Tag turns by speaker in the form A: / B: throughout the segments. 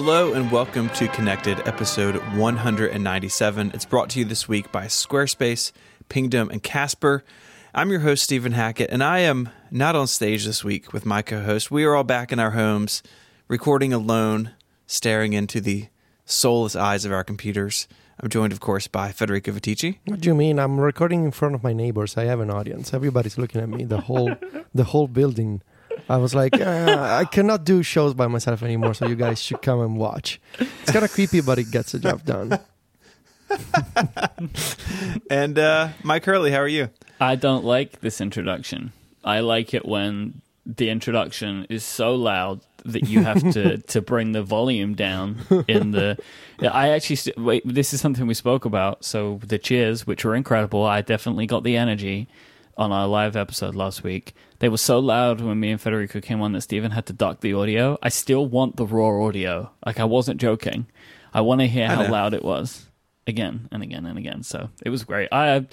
A: Hello and welcome to Connected, episode 197. It's brought to you this week by Squarespace, Pingdom, and Casper. I'm your host, Stephen Hackett, and I am not on stage this week with my co host. We are all back in our homes, recording alone, staring into the soulless eyes of our computers. I'm joined, of course, by Federico Viticci.
B: What do you mean? I'm recording in front of my neighbors. I have an audience. Everybody's looking at me. The whole, the whole building. I was like, uh, I cannot do shows by myself anymore. So you guys should come and watch. It's kind of creepy, but it gets the job done.
A: and uh, Myke Hurley, how are you?
C: I don't like this introduction. I like it when the introduction is so loud that you have to to bring the volume down in the I actually wait this is something we spoke about so the cheers which were incredible I definitely got the energy on our live episode last week they were so loud when me and Federico came on that Stephen had to duck the audio I still want the raw audio like I wasn't joking I want to hear how loud it was again and again and again so it was great I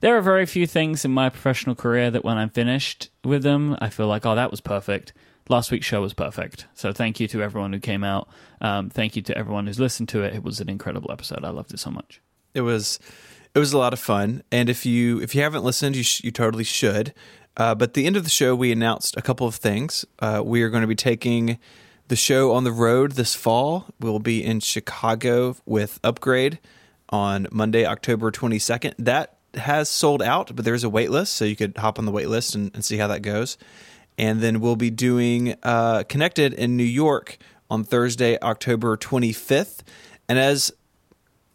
C: there are very few things in my professional career that when I'm finished with them, I feel like, oh, that was perfect. Last week's show was perfect. So thank you to everyone who came out. Um, thank you to everyone who's listened to it. It was an incredible episode. I loved it so much.
A: It was, it was a lot of fun. And if you if you haven't listened, you sh- you totally should. Uh, but the end of the show, we announced a couple of things. Uh, we are going to be taking the show on the road this fall. We'll be in Chicago with Upgrade on Monday, October 22nd. That has sold out, but there's a wait list, so you could hop on the wait list and, and see how that goes. And then we'll be doing uh, Connected in New York on Thursday, October 25th. And as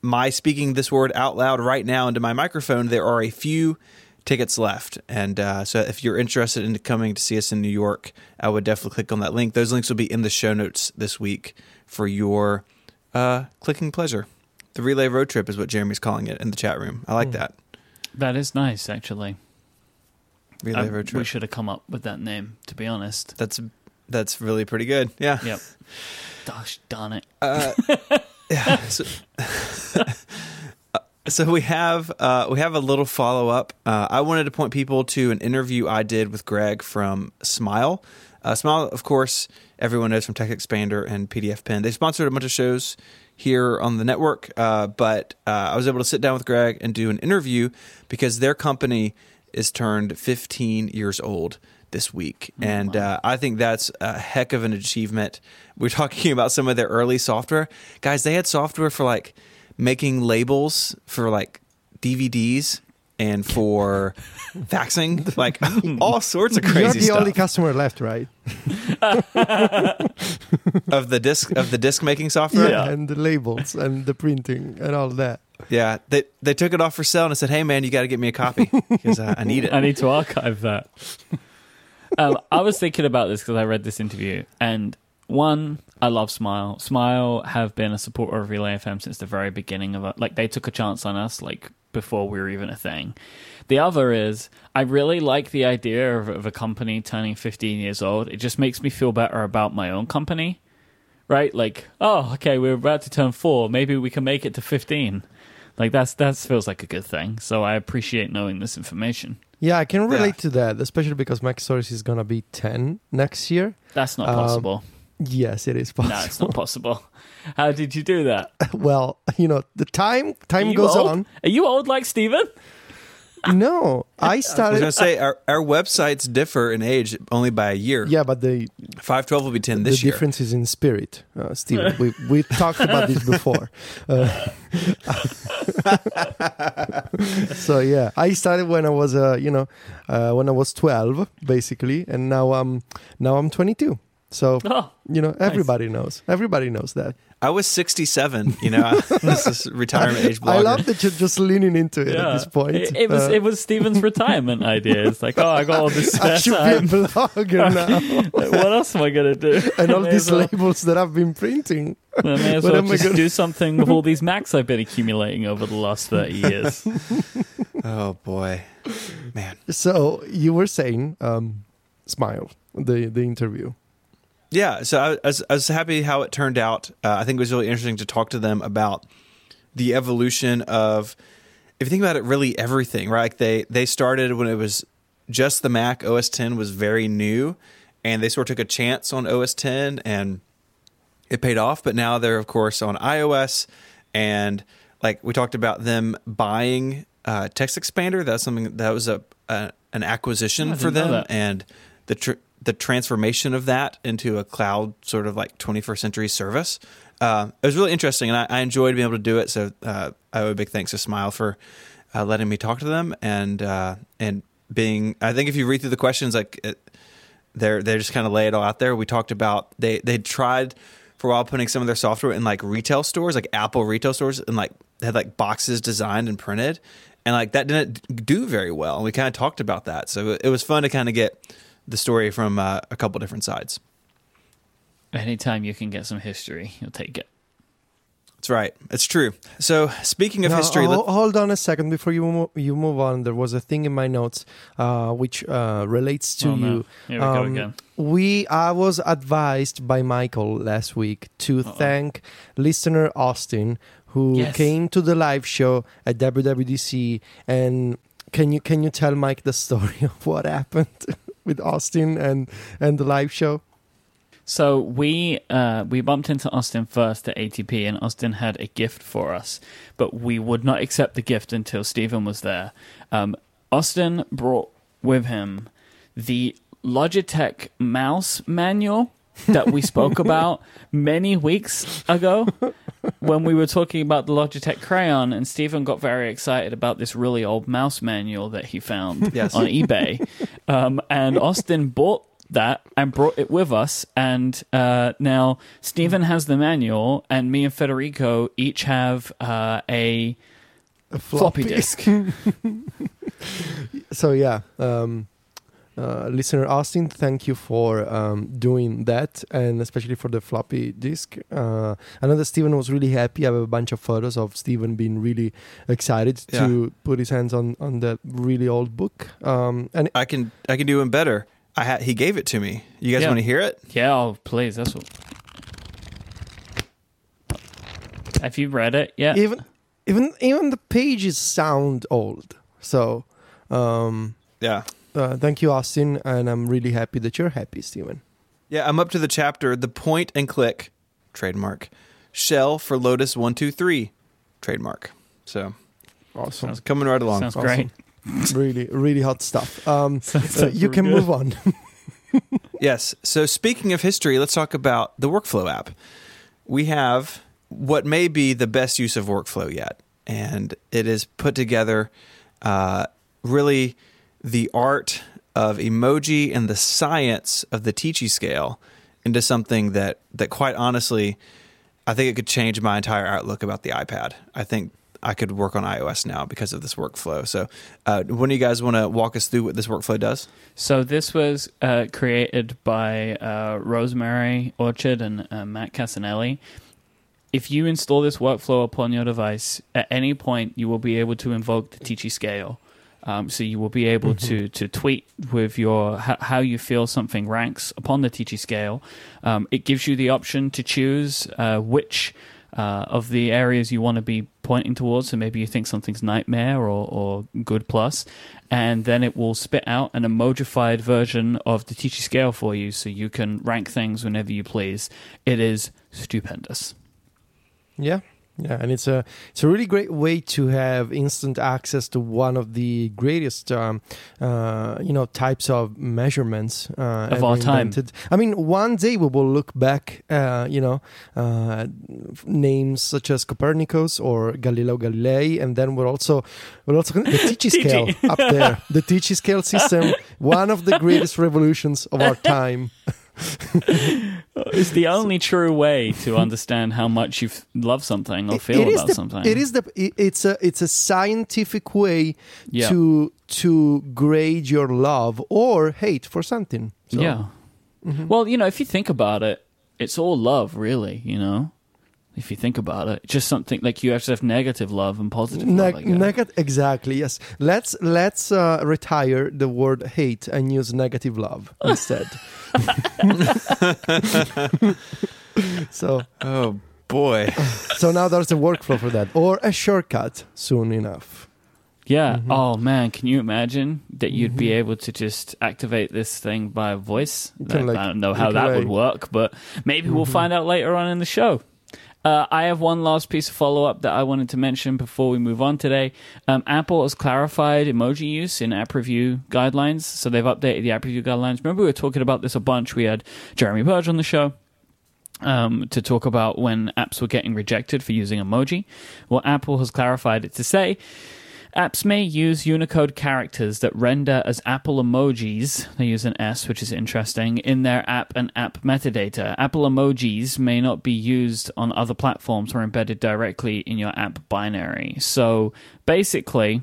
A: my speaking this word out loud right now into my microphone, there are a few tickets left. And uh, so if you're interested in coming to see us in New York, I would definitely click on that link. Those links will be in the show notes this week for your uh, clicking pleasure. The relay road trip is what Jeremy's calling it in the chat room. I like mm. that.
C: That is nice, actually.
A: Relay road trip.
C: We should have come up with that name, to be honest.
A: That's that's really pretty good. Yeah.
C: Yep. Gosh darn it. Uh,
A: yeah. So, so, we have uh, we have a little follow up. Uh, I wanted to point people to an interview I did with Greg from Smile. Uh, Smile, of course, everyone knows from TextExpander and PDFpen. They sponsored a bunch of shows here on the network. Uh, but uh, I was able to sit down with Greg and do an interview because their company is turned 15 years old this week. Oh, and wow. uh, I think that's a heck of an achievement. We're talking about some of their early software. Guys, they had software for like making labels for like DVDs and for faxing, like all sorts of crazy You're
B: the
A: stuff.
B: only customer left, right?
A: of the disc of the disc making software,
B: yeah, and the labels and the printing and all that.
A: Yeah, they they took it off for sale and I said, "Hey, man, you got to get me a copy because uh, I need it.
C: I need to archive that." um, I was thinking about this because I read this interview, and one, I love Smile. Smile have been a supporter of Relay FM since the very beginning of it. Like they took a chance on us, like before we were even a thing. The other is I really like the idea of, of a company turning 15 years old. It just makes me feel better about my own company, right? Like, oh, okay, we're about to turn four. Maybe we can make it to 15. Like that's that feels like a good thing. So I appreciate knowing this information.
B: Yeah, I can relate yeah. to that, especially because MacStories is gonna be 10 next year.
C: That's not um, possible.
B: Yes, it is possible.
C: No, it's not possible. How did you do that?
B: well, you know, the time time goes
C: old?
B: on.
C: Are you old like Stephen?
B: no, I started. I
A: was going to say our, our websites differ in age only by a year.
B: Yeah, but the
A: five twelve will be ten this
B: the
A: year.
B: The difference is in spirit, uh, Stephen. we we talked about this before. Uh, so yeah, I started when I was uh, you know uh, when I was twelve basically, and now I'm now I'm twenty two. So oh, you know, everybody nice. knows. Everybody knows that.
A: I was 67. You know, this is retirement age blogger. I
B: love that you're just leaning into it yeah. at this point.
C: It, it was uh, it was Stephen's retirement idea. It's like, oh, I got all this spare I should time.
B: be a blogger now.
C: what else am I gonna do?
B: And all these well, labels that I've been printing.
C: I may as well just gonna... do something with all these Macs I've been accumulating over the last 30 years.
A: oh boy, man.
B: So you were saying, um, smile the the interview.
A: Yeah, so I, I, was, I was happy how it turned out. Uh, I think it was really interesting to talk to them about the evolution of, if you think about it, really everything. Right, like they they started when it was just the Mac. OS 10 was very new, and they sort of took a chance on OS 10 and it paid off. But now they're of course on iOS, and like we talked about them buying uh, TextExpander. That's something that was a, a an acquisition for them, and the tr- the transformation of that into a cloud sort of like 21st century service. Uh, it was really interesting, and I, I enjoyed being able to do it. So uh, I owe a big thanks to Smile for uh, letting me talk to them and uh, and being. I think if you read through the questions, like it, they're they just kind of lay it all out there. We talked about they they tried for a while putting some of their software in like retail stores, like Apple retail stores, and like had like boxes designed and printed, and like that didn't do very well. And we kind of talked about that, so it was fun to kind of get the story from uh, a couple different sides.
C: Anytime you can get some history, you'll take it.
A: That's right. It's true. So speaking of
B: Now,
A: history,
B: ho-
A: let-
B: hold on a second before you mo- you move on. There was a thing in my notes uh, which uh, relates to
C: Oh, no.
B: you.
C: Here we go
B: Um,
C: again.
B: We I was advised by Michael last week to
C: Uh-oh.
B: thank listener Austin who
C: Yes.
B: came to the live show at WWDC and can you can you tell Myke the story of what happened with Austin and and the live show?
C: So we uh, we bumped into Austin first at ATP, and Austin had a gift for us, but we would not accept the gift until Stephen was there. Um, Austin brought with him the Logitech mouse manual that we spoke about many weeks ago when we were talking about the Logitech Crayon, and Stephen got very excited about this really old mouse manual that he found
A: Yes.
C: on eBay. Um, and Austin bought that and brought it with us. And uh, now Stephen has the manual, and me and Federico each have uh, a
B: A
C: floppy disk.
B: So yeah, um, uh, listener Austin, thank you for um, doing that, and especially for the floppy disk. Uh, I know that Stephen was really happy. I have a bunch of photos of Stephen being really excited to put his hands on on that really old book. Um, and
A: I can I can do him better. I ha- he gave it to me. You guys
C: Yeah.
A: want to hear it?
C: yeah, oh, please. That's what. Have you read it yet?
B: even even even the pages sound old. So. Um,
A: Yeah.
B: Uh, thank you, Austin, and I'm really happy that you're happy, Stephen.
A: Yeah, I'm up to the chapter the point and click trademark. Shell for Lotus 123 trademark. So,
B: Awesome.
A: it's coming right along.
C: Sounds
B: Awesome.
C: great.
B: really, really hot stuff. Um,
C: Sounds
B: uh, you can
C: good.
B: move on.
A: Yes. So speaking of history, let's talk about the workflow app. We have what may be the best use of workflow yet, and it is put together uh, really the art of emoji and the science of the Ticci scale into something that that quite honestly, I think it could change my entire outlook about the iPad. I think I could work on iOS now because of this workflow. So, uh, one of you guys want to walk us through what this workflow does?
C: So this was uh, created by uh, Rosemary Orchard and uh, Matt Cassinelli. If you install this workflow upon your device, at any point you will be able to invoke the Ticci scale. Um, so you will be able to to tweet with your how, how you feel something ranks upon the Ticci scale. Um, it gives you the option to choose uh, which uh, of the areas you want to be pointing towards. So maybe you think something's nightmare or, or good plus, and then it will spit out an emojified version of the Ticci scale for you, so you can rank things whenever you please. It is stupendous.
B: Yeah. Yeah, and it's a it's a really great way to have instant access to one of the greatest, um, uh, you know, types of measurements uh,
C: Of all time.
B: I mean, one day we will look back, uh, you know, uh, names such as Copernicus or Galileo Galilei, and then we're also we're also the Ticci scale up there, the Ticci scale system, one of the greatest revolutions of our time.
C: It's the only true way to understand how much you love something or feel about
B: the,
C: something.
B: It is the it- it's a it's a scientific way
C: Yeah.
B: to to grade your love or hate for something. So,
C: Yeah.
B: mhm.
C: Well, you know, if you think about it, it's all love, really. You know, if you think about it, just something like you have to have negative love and positive love. I
B: Neg-
C: guess.
B: neg- exactly. Yes. Let's let's uh, retire the word hate and use negative love instead. so
A: Oh boy.
B: so now there's a workflow for that or a shortcut soon enough.
C: Yeah.
B: Mhm.
C: Oh man, can you imagine that you'd be
B: Mhm.
C: able to just activate this thing by voice?
B: You can,
C: I-
B: like,
C: I don't know how
B: look
C: that would work, but maybe we'll
B: Mhm.
C: find out later on in the show. Uh, I have one last piece of follow up that I wanted to mention before we move on today. Um, Apple has clarified emoji use in app review guidelines, so they've updated the app review guidelines. Remember, we were talking about this a bunch. We had Jeremy Burge on the show um, to talk about when apps were getting rejected for using emoji. Well, Apple has clarified it to say apps may use Unicode characters that render as Apple emojis. They use an S, which is interesting, in their app and app metadata. Apple emojis may not be used on other platforms or embedded directly in your app binary. So basically,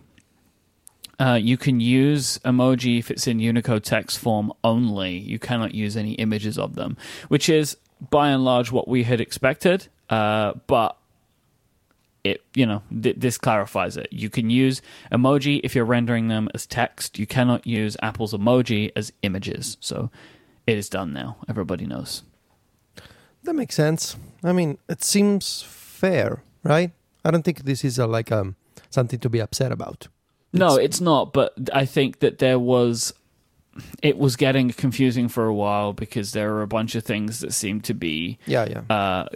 C: uh, you can use emoji if it's in Unicode text form only. You cannot use any images of them, which is by and large what we had expected. Uh, but it, you know, th- this clarifies it. You can use emoji if you're rendering them as text. You cannot use Apple's emoji as images. So it is done now. Everybody knows.
B: That makes sense. I mean, it seems fair, right? I don't think this is a, like um something to be upset about.
C: No,
B: It's-
C: it's not. But I think that there was, it was getting confusing for a while because there were a bunch of things that seemed to be
B: Yeah, yeah.
C: uh,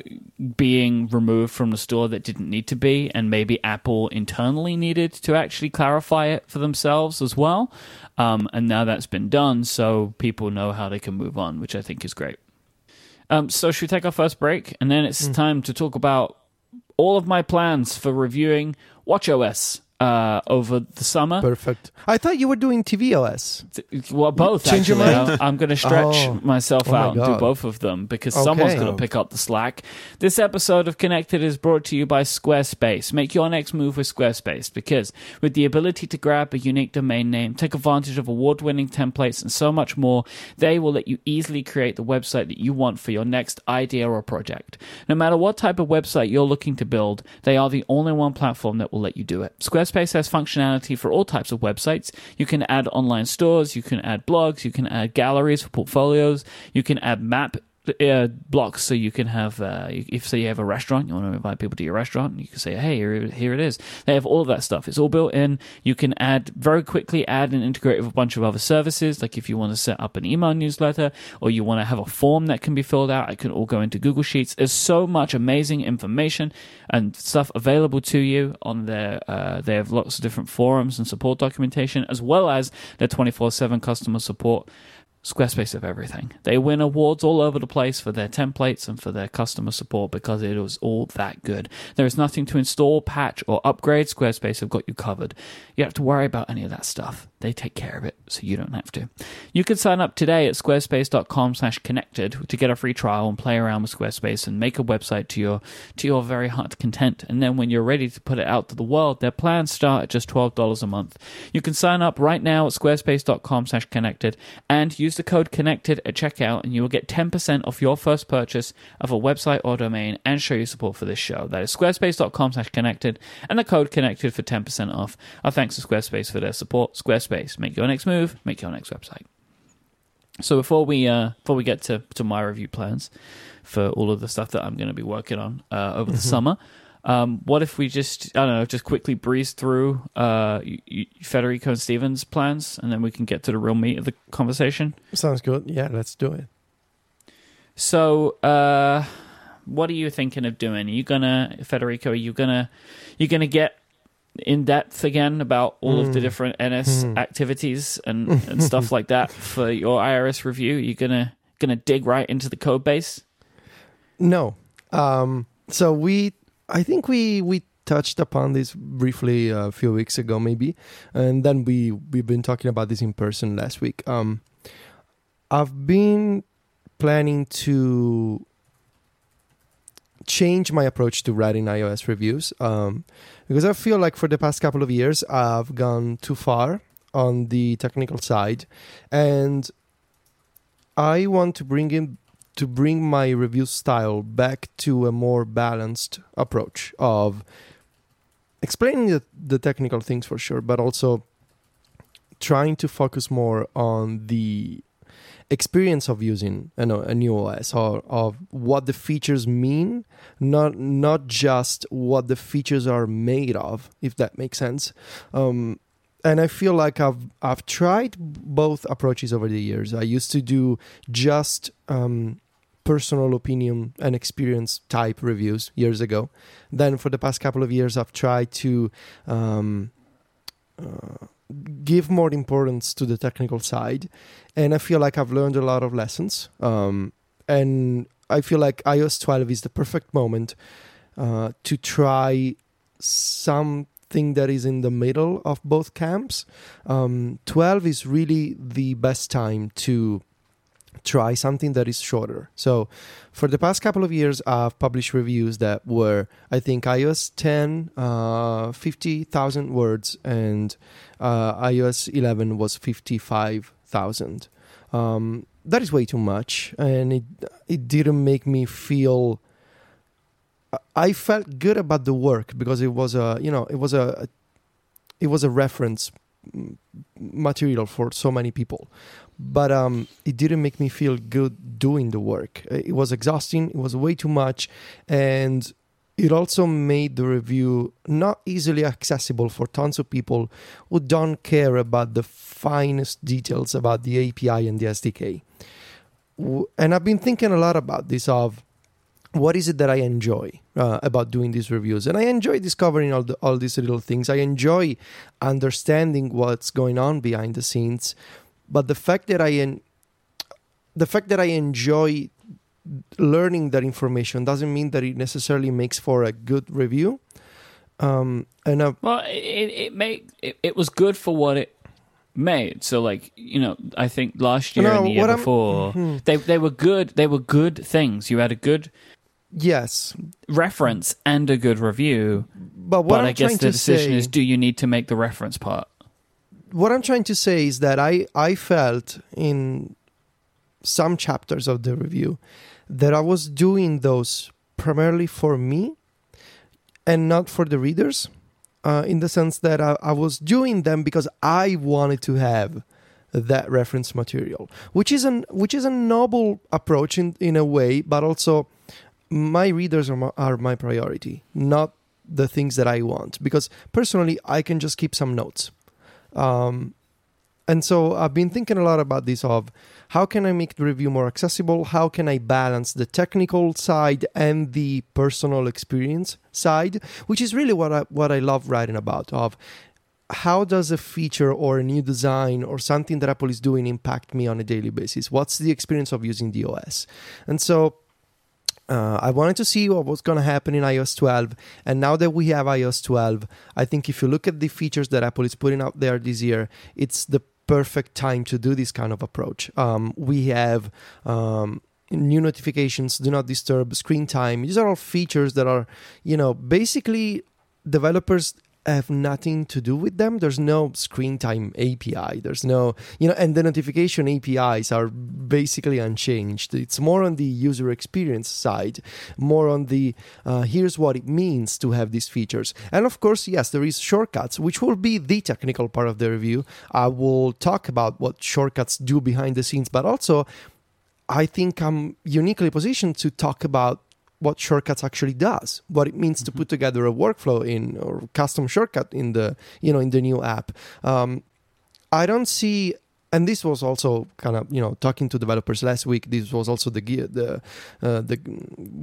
C: being removed from the store that didn't need to be, and maybe Apple internally needed to actually clarify it for themselves as well. Um, and now that's been done, so people know how they can move on, which I think is great. Um, so, should we take our first break? And then it's
B: Mm.
C: time to talk about all of my plans for reviewing WatchOS uh, over the summer.
B: Perfect. I thought you were doing tvOS.
C: Well, both.
B: Change your
C: actually.
B: mind?
C: I'm going to stretch
B: Oh.
C: myself
B: Oh my
C: out and do
B: God.
C: both of them because
B: Okay.
C: someone's going to pick up the slack. This episode of Connected is brought to you by Squarespace. Make your next move with Squarespace because with the ability to grab a unique domain name, take advantage of award-winning templates, and so much more, they will let you easily create the website that you want for your next idea or project. No matter what type of website you're looking to build, they are the only one platform that will let you do it. Squarespace has functionality for all types of websites. You can add online stores, you can add blogs, you can add galleries for portfolios, you can add map uh, blocks so you can have uh, if say you have a restaurant you want to invite people to your restaurant you can say hey here, here it is. They have all of that stuff. It's all built in. You can add very quickly add and integrate with a bunch of other services like if you want to set up an email newsletter or you want to have a form that can be filled out it can all go into google sheets. There's so much amazing information and stuff available to you on their uh, they have lots of different forums and support documentation as well as their 24-7 customer support Squarespace of everything. They win awards all over the place for their templates and for their customer support because it was all that good. There is nothing to install, patch, or upgrade. Squarespace have got you covered. You don't have to worry about any of that stuff. They take care of it, so you don't have to. You can sign up today at squarespace.com slash connected to get a free trial and play around with Squarespace and make a website to your to your very heart's content. And then when you're ready to put it out to the world, their plans start at just $12 a month. You can sign up right now at squarespace.com slash connected and use the code connected at checkout and you will get 10% off your first purchase of a website or domain and show your support for this show. That is squarespace.com slash connected and the code connected for 10% off. Our thanks to Squarespace for their support. Squarespace, make your next move, make your next website. So before we uh, before we get to, to my review plans for all of the stuff that I'm going to be working on uh, over the summer, um, what if we just I don't know just quickly breeze through uh, Federico and Stephen's plans, and then we can get to the real meat of the conversation.
B: Sounds good. Yeah, let's do it.
C: So, uh, what are you thinking of doing? Are you gonna Federico? Are you gonna you gonna get in depth again about all of the
B: Mm.
C: different NS
B: Mm.
C: activities and, and stuff like that for your iOS review? You gonna gonna dig right into the code base?
B: No. Um, so we, I think we we touched upon this briefly a few weeks ago, maybe, and then we we've been talking about this in person last week. Um, I've been planning to change my approach to writing iOS reviews um, because I feel like for the past couple of years I've gone too far on the technical side, and I want to bring in to bring my review style back to a more balanced approach of explaining the, the technical things for sure, but also trying to focus more on the experience of using you know, a new OS or of what the features mean, not not just what the features are made of, if that makes sense. Um, and I feel like I've I've tried both approaches over the years. I used to do just um, personal opinion and experience type reviews years ago. Then for the past couple of years, I've tried to um, uh, give more importance to the technical side, and I feel like I've learned a lot of lessons. Um, and I feel like iOS 12 is the perfect moment uh, to try something that is in the middle of both camps. Um, 12 is really the best time to try something that is shorter. So, for the past couple of years, I've published reviews that were, I think, iOS 10, uh, 50,000 words, and uh, iOS 11 was 55,000. Um, that is way too much, and it it didn't make me feel. I felt good about the work because it was a you know it was a it was a reference material for so many people but um, it didn't make me feel good doing the work. It was exhausting. It was way too much, and it also made the review not easily accessible for tons of people who don't care about the finest details about the API and the SDK. And I've been thinking a lot about this of what is it that I enjoy uh, about doing these reviews? And I enjoy discovering all the, all these little things. I enjoy understanding what's going on behind the scenes but the fact that I en- the fact that I enjoy learning that information doesn't mean that it necessarily makes for a good review. Um, and
C: well, it it made it, it was good for what it made. So like you know, I think last year no, and the year before, mm-hmm. they they were good. They were good things. You had a good
B: yes
C: reference and a good review.
B: But what
C: but
B: i
C: guess the decision
B: say,
C: is: do you need to make the reference part?
B: what I'm trying to say is that I, I felt in some chapters of the review that I was doing those primarily for me and not for the readers, uh, in the sense that I, I was doing them because I wanted to have that reference material, which is an which is a noble approach in, in a way, but also my readers are my, are my priority, not the things that I want. Because personally, I can just keep some notes um, and so I've been thinking a lot about this of how can I make the review more accessible? How can I balance the technical side and the personal experience side, which is really what I what I love writing about of how does a feature or a new design or something that Apple is doing impact me on a daily basis? What's the experience of using the OS? And so uh, I wanted to see what was going to happen in iOS 12. And now that we have iOS 12, I think if you look at the features that Apple is putting out there this year, it's the perfect time to do this kind of approach. Um, we have um, new notifications, do not disturb, screen time. These are all features that are, you know, basically developers have nothing to do with them. There's no screen time API. There's no, you know, and the notification APIs are basically unchanged. It's more on the user experience side, more on the uh, here's what it means to have these features. And of course, yes, there is shortcuts, which will be the technical part of the review. I will talk about what shortcuts do behind the scenes, but also I think I'm uniquely positioned to talk about what shortcuts actually does what it means mm-hmm. to put together a workflow in or custom shortcut in the you know in the new app. Um, i don't see and this was also kind of you know talking to developers last week this was also the the uh, the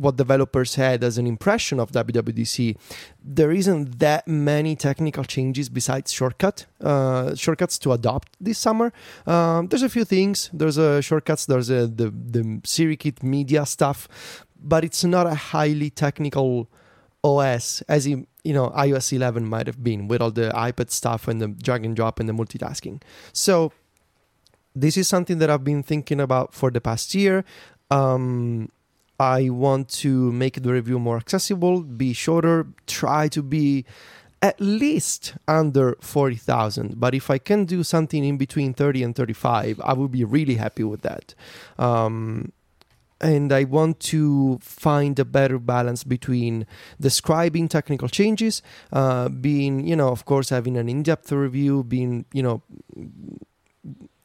B: what developers had as an impression of WWDC there isn't that many technical changes besides shortcut uh, shortcuts to adopt this summer. Um, there's a few things. There's a shortcuts there's a the the SiriKit media stuff but it's not a highly technical OS as in, you know iOS 11 might have been with all the iPad stuff and the drag and drop and the multitasking. So this is something that I've been thinking about for the past year. Um, I want to make the review more accessible, be shorter, try to be at least under 40,000. But if I can do something in between 30 and 35, I would be really happy with that. Um, and I want to find a better balance between describing technical changes, uh, being, you know, of course, having an in depth review, being, you know,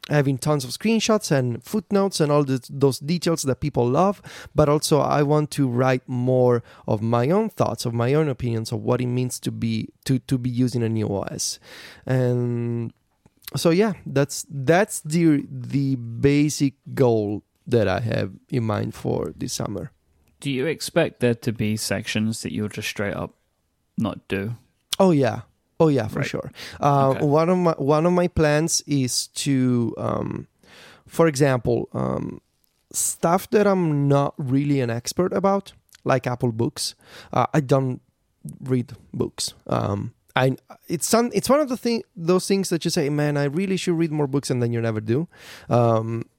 B: having tons of screenshots and footnotes and all the, those details that people love but also i want to write more of my own thoughts of my own opinions of what it means to be to to be using a new os and so yeah that's that's the the basic goal that i have in mind for this summer
C: Do you expect there to be sections that you'll just straight up not do?
B: Oh yeah, oh yeah, for
C: Right.
B: sure. Uh,
C: Okay.
B: One of my one of my plans is to, um, for example, um, stuff that I'm not really an expert about, like Apple Books. Uh, I don't read books. Um, I it's some it's one of the thing those things that you say, man, I really should read more books, and then you never do. Um,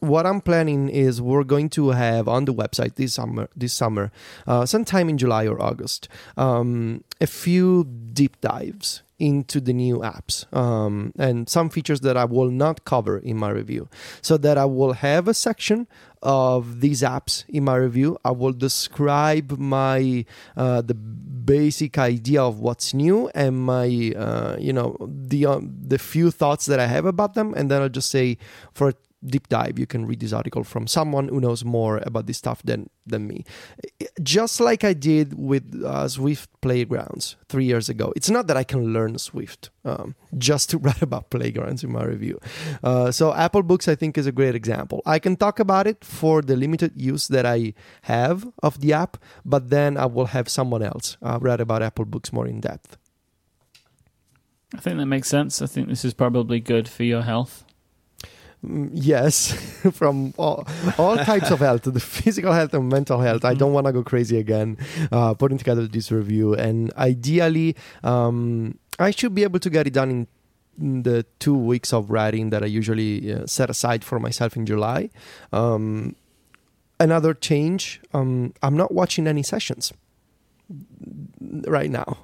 B: what I'm planning is we're going to have on the website this summer, this summer, uh, sometime in July or August, um, a few deep dives into the new apps um, and some features that I will not cover in my review, so that I will have a section of these apps in my review. I will describe my uh, the basic idea of what's new and my uh, you know the um, the few thoughts that I have about them, and then I'll just say for deep dive you can read this article from someone who knows more about this stuff than than me. Just like i did with uh, swift playgrounds three years ago. It's not that i can learn swift um, just to write about playgrounds in my review. Uh, so apple books i think is a great example. I can talk about it for the limited use that i have of the app but then i will have someone else uh, write about apple books more in depth.
C: I think that makes sense. I think this is probably good for your health.
B: Yes, from all, all types of health, the physical health and mental health. I don't want to go crazy again uh, putting together this review. And ideally, um, I should be able to get it done in, in the two weeks of writing that I usually uh, set aside for myself in July. Um, another change um, I'm not watching any sessions right now,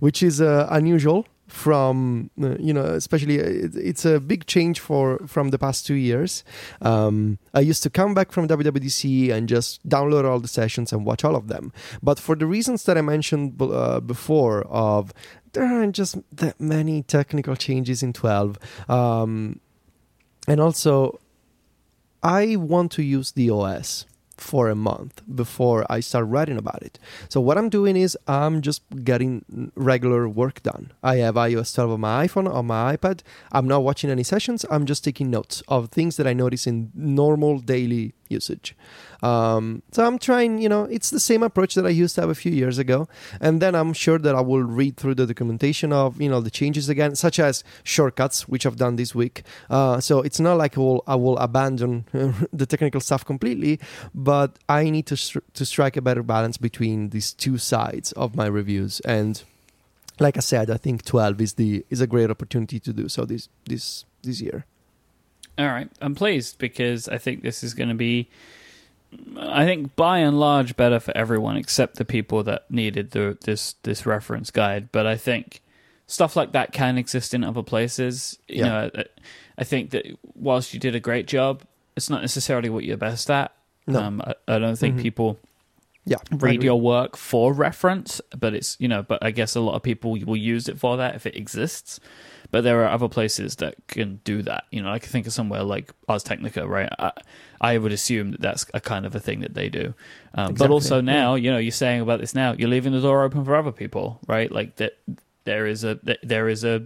B: which is uh, unusual from uh, you know especially uh, it, it's a big change for from the past two years. Um, i used to come back from wwdc and just download all the sessions and watch all of them. But for the reasons that i mentioned uh, before of there aren't just that many technical changes in 12 um, and also i want to use the os for a month before I start writing about it. So what I'm doing is I'm just getting regular work done. I have iOS 12 on my iPhone, on my iPad. I'm not watching any sessions. I'm just taking notes of things that I notice in normal daily usage. Um, so I'm trying, you know, it's the same approach that I used to have a few years ago. And then I'm sure that I will read through the documentation of, you know, the changes again, such as shortcuts, which I've done this week. Uh, so it's not like I will, I will abandon the technical stuff completely, but I need to, to strike a better balance between these two sides of my reviews. And like I said, I think 12 is the is a great opportunity to do so this this this year.
C: All right, I'm pleased because I think this is going to be, I think by and large, better for everyone except the people that needed the this this reference guide. But I think stuff like that can exist in other places. You
B: Yeah.
C: know, I- think that whilst you did a great job, it's not necessarily what you're best at.
B: No.
C: Um, I, I don't think
B: Mhm.
C: people
B: Yeah,
C: read your work for reference, but it's you know, but I guess a lot of people will use it for that if it exists. But there are other places that can do that. You know, I can think of somewhere like Ars Technica, right? I, I would assume that that's a kind of a thing that they do. Um, But
B: Exactly,
C: also
B: yeah.
C: now, you know, you're saying about this now, you're leaving the door open for other people, right? Like that, there is a there is a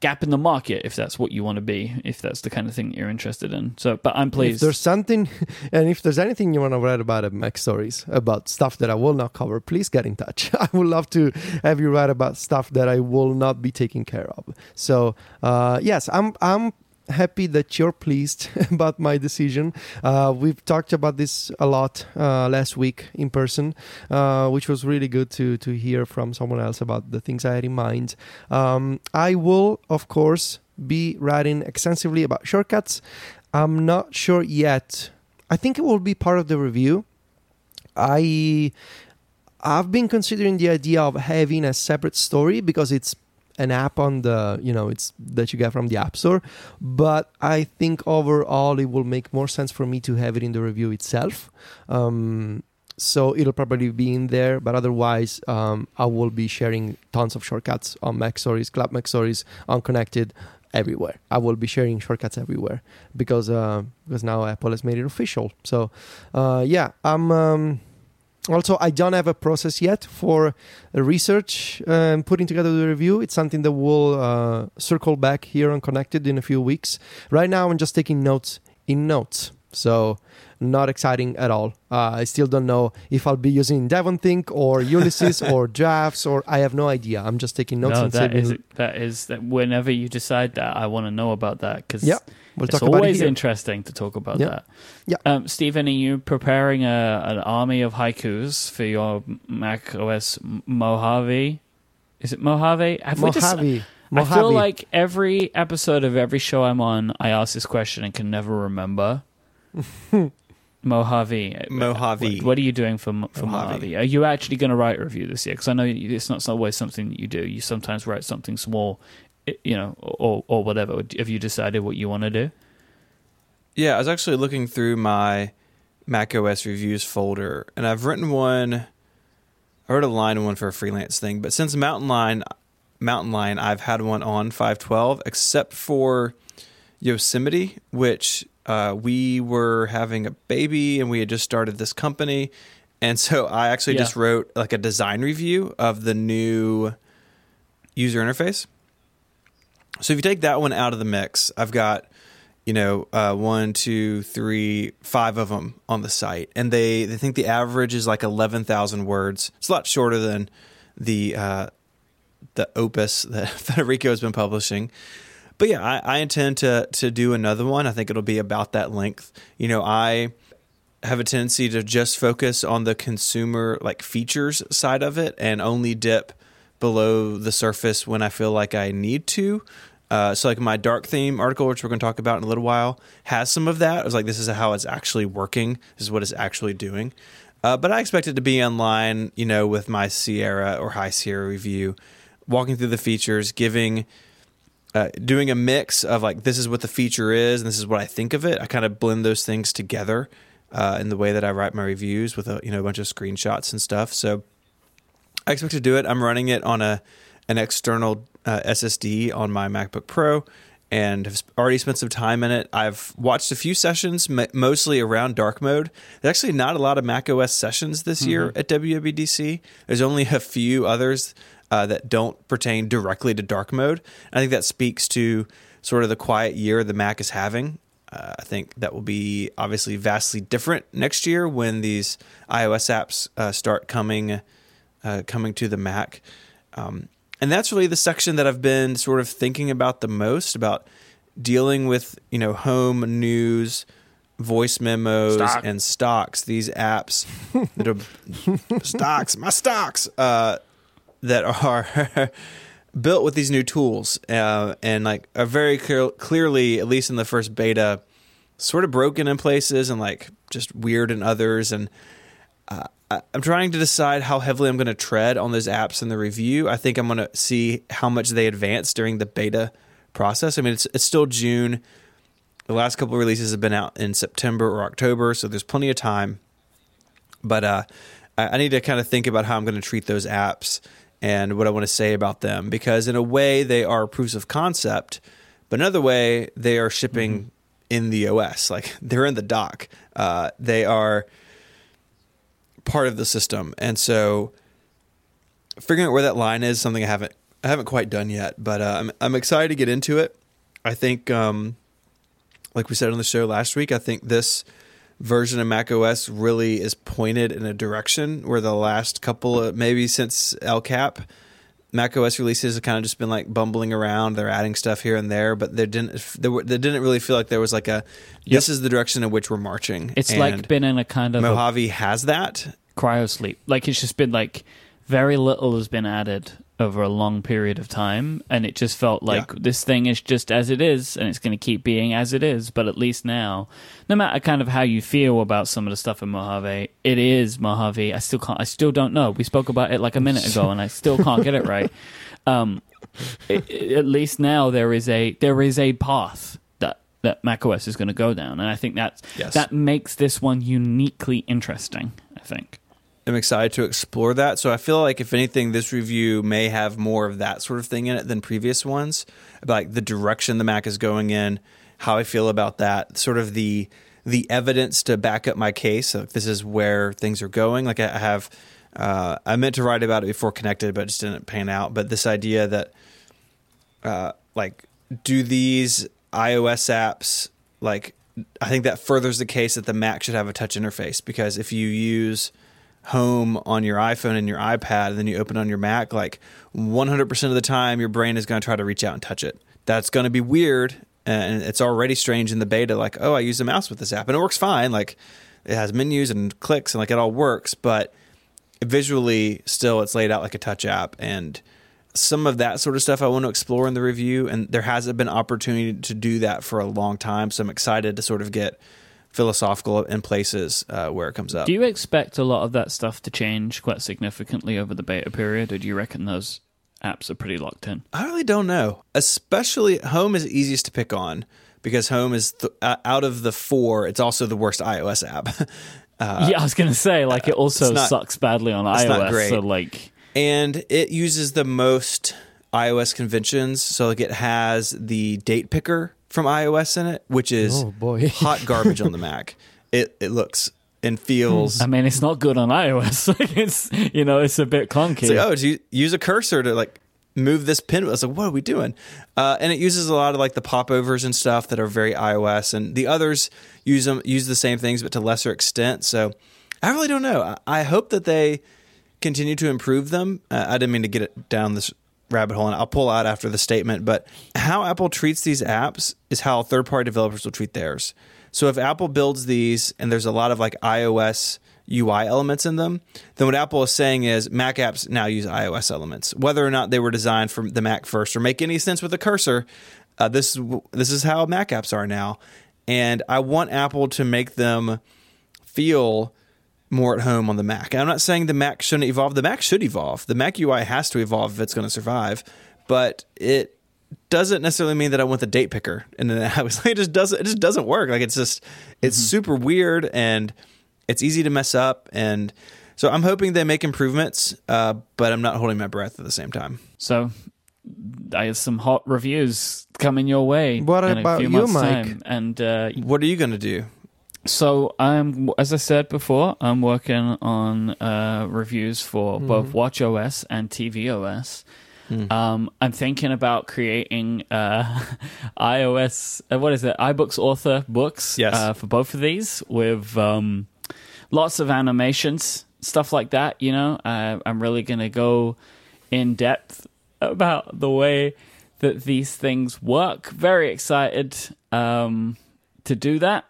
C: gap in the market if that's what you want to be, if that's the kind of thing you're interested in. So, but I'm
B: If
C: pleased.
B: there's something, and if there's anything you want to write about at MacStories about stuff that I will not cover, please get in touch. I would love to have you write about stuff that I will not be taking care of. So, uh, yes, I'm I'm happy that you're pleased about my decision. Uh, we've talked about this a lot uh, last week in person, uh, which was really good to to hear from someone else about the things I had in mind. Um, I will, of course, be writing extensively about shortcuts. I'm not sure yet. I think it will be part of the review. I I've been considering the idea of having a separate story because it's an app on the you know it's that you get from the app store but i think overall it will make more sense for me to have it in the review itself um, so it'll probably be in there but otherwise um, i will be sharing tons of shortcuts on MacStories club MacStories unconnected everywhere. I will be sharing shortcuts everywhere because uh, because now Apple has made it official. So uh, yeah, I'm. Um, also, I don't have a process yet for uh, research and putting together the review. It's something that will uh, circle back here on Connected in a few weeks. Right now, I'm just taking notes in notes. So not exciting at all. Uh, I still don't know if I'll be using DEVONthink or Ulysses or Drafts or I have no idea. I'm just taking notes
C: no,
B: and
C: that is that is that. Whenever you decide that, I want to know about that because
B: Yeah, we'll
C: it's
B: talk about it
C: always interesting to talk about
B: Yeah.
C: that.
B: Yeah.
C: Um, Stephen, are you preparing a, an army of haikus for your Mac OS Mojave? Is it Mojave? Have we just-
B: Mojave.
C: I feel like every episode of every show I'm on, I ask this question and can never remember. Mojave.
A: Mojave.
C: What, what are you doing for for
A: Mojave.
C: Mojave? Are you actually going to write a review this year? Because I know it's not always something that you do. You sometimes write something small, i- you know, or or whatever. Have you decided what you want to do?
A: Yeah, I was actually looking through my Mac OS reviews folder, and I've written one. I wrote a line one for a freelance thing, but since Mountain Lion, Mountain Lion, I've had one on 512, except for Yosemite, which uh, we were having a baby and we had just started this company, and so I actually
C: Yeah.
A: just wrote like a design review of the new user interface. So if you take that one out of the mix, I've got you know, uh, one, two, three, five of them on the site, and they they think the average is like eleven thousand words. It's a lot shorter than the uh, the opus that Federico has been publishing. But yeah, I, I intend to to do another one. I think it'll be about that length. You know, I have a tendency to just focus on the consumer like features side of it and only dip below the surface when I feel like I need to. Uh, so like my dark theme article, which we're going to talk about in a little while, has some of that. I was like, this is how it's actually working. This is what it's actually doing. Uh, but I expect it to be online, you know, with my Sierra or High Sierra review, walking through the features, giving, uh, doing a mix of like this is what the feature is and this is what I think of it. I kind of blend those things together uh, in the way that I write my reviews with a you know a bunch of screenshots and stuff. So I expect to do it. I'm running it on a an external uh, SSD on my MacBook Pro and have already spent some time in it. I've watched a few sessions, m- mostly around dark mode. There's actually not a lot of macOS sessions this year at WWDC. There's only a few others uh, that don't pertain directly to dark mode. I think that speaks to sort of the quiet year the Mac is having. Uh, I think that will be obviously vastly different next year when these iOS apps uh, start coming uh, coming to the Mac. Um, and that's really the section that I've been sort of thinking about the most about dealing with, you know, home news, voice memos,
C: Stock.
A: and stocks. These apps that are stocks, my stocks, uh, that are built with these new tools, uh, and like are very clear, clearly, at least in the first beta, sort of broken in places and like just weird in others, and I- I'm trying to decide how heavily I'm going to tread on those apps in the review. I think I'm going to see how much they advance during the beta process. I mean, it's it's still June. The last couple of releases have been out in September or October, so there's plenty of time. But uh, I, I need to kind of think about how I'm going to treat those apps and what I want to say about them because, in a way, they are proofs of concept, but another way, they are shipping in the OS. Like they're in the dock. Uh, they are part of the system, and so figuring out where that line is something I haven't I haven't quite done yet. But uh, I'm I'm excited to get into it. I think, um, like we said on the show last week, I think this version of Mac OS really is pointed in a direction where the last couple of maybe since El Cap. Mac OS releases have kind of just been like bumbling around. They're adding stuff here and there, but there didn't there, were, there didn't really feel like there was like a this is the direction in which we're marching.
C: It's
A: And
C: like been in a kind of
A: Mojave has that.
C: cryo sleep. Like it's just been like very little has been added over a long period of time, and it just felt like
A: Yeah.
C: this thing is just as it is, and it's going to keep being as it is. But at least now, no matter kind of how you feel about some of the stuff in Mojave, it is Mojave. I still can't. I still don't know. We spoke about it like a minute ago, and I still can't get it right. Um, it, it- at least now there is a there is a path that that macOS is going to go down, and I think that's
A: Yes.
C: that makes this one uniquely interesting. I think.
A: Am excited to explore that. So I feel like if anything, this review may have more of that sort of thing in it than previous ones, like the direction the Mac is going in, how I feel about that, sort of the the evidence to back up my case. Like this is where things are going. Like I have, uh, I meant to write about it before connected, but it just didn't pan out. But this idea that, uh, like, do these iOS apps like? I think that furthers the case that the Mac should have a touch interface because if you use home on your iPhone and your iPad and then you open on your Mac, like 100% of the time your brain is going to try to reach out and touch it. That's going to be weird and it's already strange in the beta like, oh, I use a mouse with this app and it works fine. Like it has menus and clicks and like it all works, but visually still it's laid out like a touch app and some of that sort of stuff I want to explore in the review and there hasn't been opportunity to do that for a long time, so I'm excited to sort of get philosophical in places uh, where it comes up.
C: Do you expect a lot of that stuff to change quite significantly over the beta period, or do you reckon those apps are pretty locked in?
A: I really don't know. Especially Home is easiest to pick on because Home is th- uh, out of the four. It's also the worst iOS app.
C: Uh, yeah, I was gonna say like it also
A: not,
C: sucks badly on iOS. So like,
A: and it uses the most iOS conventions. So like it has the date picker from iOS in it, which is
B: oh boy.
A: hot garbage on the Mac. It it looks and feels.
C: I mean, it's not good on iOS. it's you know, it's a bit clunky.
A: It's like, oh, do you use a cursor to like move this pin? I was like, what are we doing? Uh, and it uses a lot of like the popovers and stuff that are very iOS, and the others use them use the same things but to lesser extent. So I really don't know. I, I hope that they continue to improve them. Uh, I didn't mean to get it down this rabbit hole, and I'll pull out after the statement. But how Apple treats these apps is how third party developers will treat theirs. So if Apple builds these and there's a lot of like iOS UI elements in them, then what Apple is saying is Mac apps now use iOS elements, whether or not they were designed for the Mac first or make any sense with a cursor. Uh, this this is how Mac apps are now, and I want Apple to make them feel more at home on the Mac. And I'm not saying the Mac shouldn't evolve. The Mac should evolve. The Mac UI has to evolve if it's going to survive, but it doesn't necessarily mean that I want the date picker. And then I was like, it just doesn't. It just doesn't work. Like it's just it's mm-hmm. super weird and it's easy to mess up. And so I'm hoping they make improvements, uh, but I'm not holding my breath at the same time.
C: So I have some hot reviews coming your way.
B: What about you, Myke?
C: Time. And uh,
A: what are you going to do?
C: So I'm, as I said before, I'm working on uh, reviews for mm. both watchOS and tvOS. Mm. Um, I'm thinking about creating uh, iOS. Uh, what is it? iBooks author books.
A: Yes.
C: Uh, for both of these with um, lots of animations, stuff like that. You know, uh, I'm really gonna go in depth about the way that these things work. Very excited um, to do that,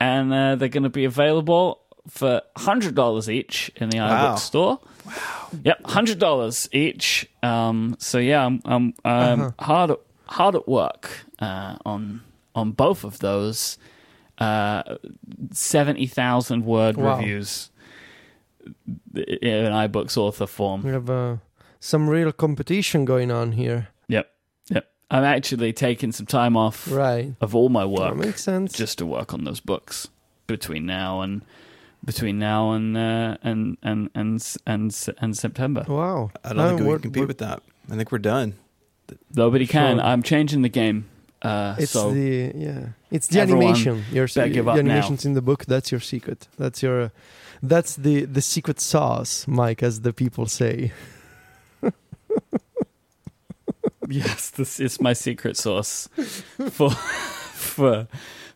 C: and uh, they're going to be available for hundred dollars each in the wow. iBook store.
A: Wow.
C: Yep, hundred dollars each. Um, so yeah, I'm, I'm, I'm uh-huh. hard at, hard at work uh, on on both of those. Uh, Seventy thousand word wow. reviews in iBooks author form.
B: We have uh, some real competition going on here.
C: Yep, yep. I'm actually taking some time off
B: right.
C: of all my work.
B: That makes sense.
C: Just to work on those books between now and between now and uh, and, and and and and September.
B: Wow!
A: I don't think we can compete with that. I think we're done.
C: Nobody can. I'm changing the game. Uh,
B: it's
C: so
B: the yeah. It's the animation. Your the animations now. in the book. That's your secret. That's your. That's the the secret sauce, Myke, as the people say.
C: yes, this is my secret sauce for for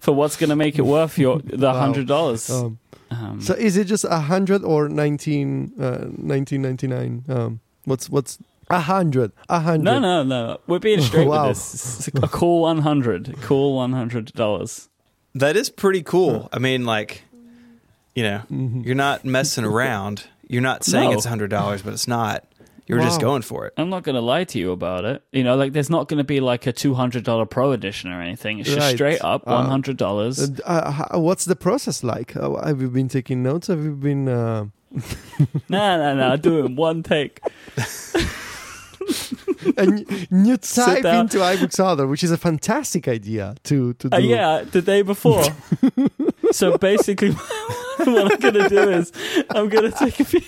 C: for what's going to make it worth your the hundred dollars. Wow. Um,
B: um, so is it just a hundred or 19, uh, 1999? Um, what's what's a hundred? A hundred?
C: No, no, no. We're being straight wow. with this. It's a cool one hundred. Cool one hundred dollars.
A: That is pretty cool. I mean, like, you know, mm-hmm. you're not messing around. You're not saying no. it's hundred dollars, but it's not. You're wow. just going for it.
C: I'm not going to lie to you about it. You know, like there's not going to be like a two hundred dollar pro edition or anything. It's just right. straight up uh, one hundred dollars. Uh,
B: uh, what's the process like? Uh, have you been taking notes? Have you been? Uh...
C: no, no, no. Do it in one take.
B: and you type into iBooks Author, which is a fantastic idea to to
C: uh,
B: do.
C: yeah, the day before. so basically, what I'm gonna do is I'm gonna take a few.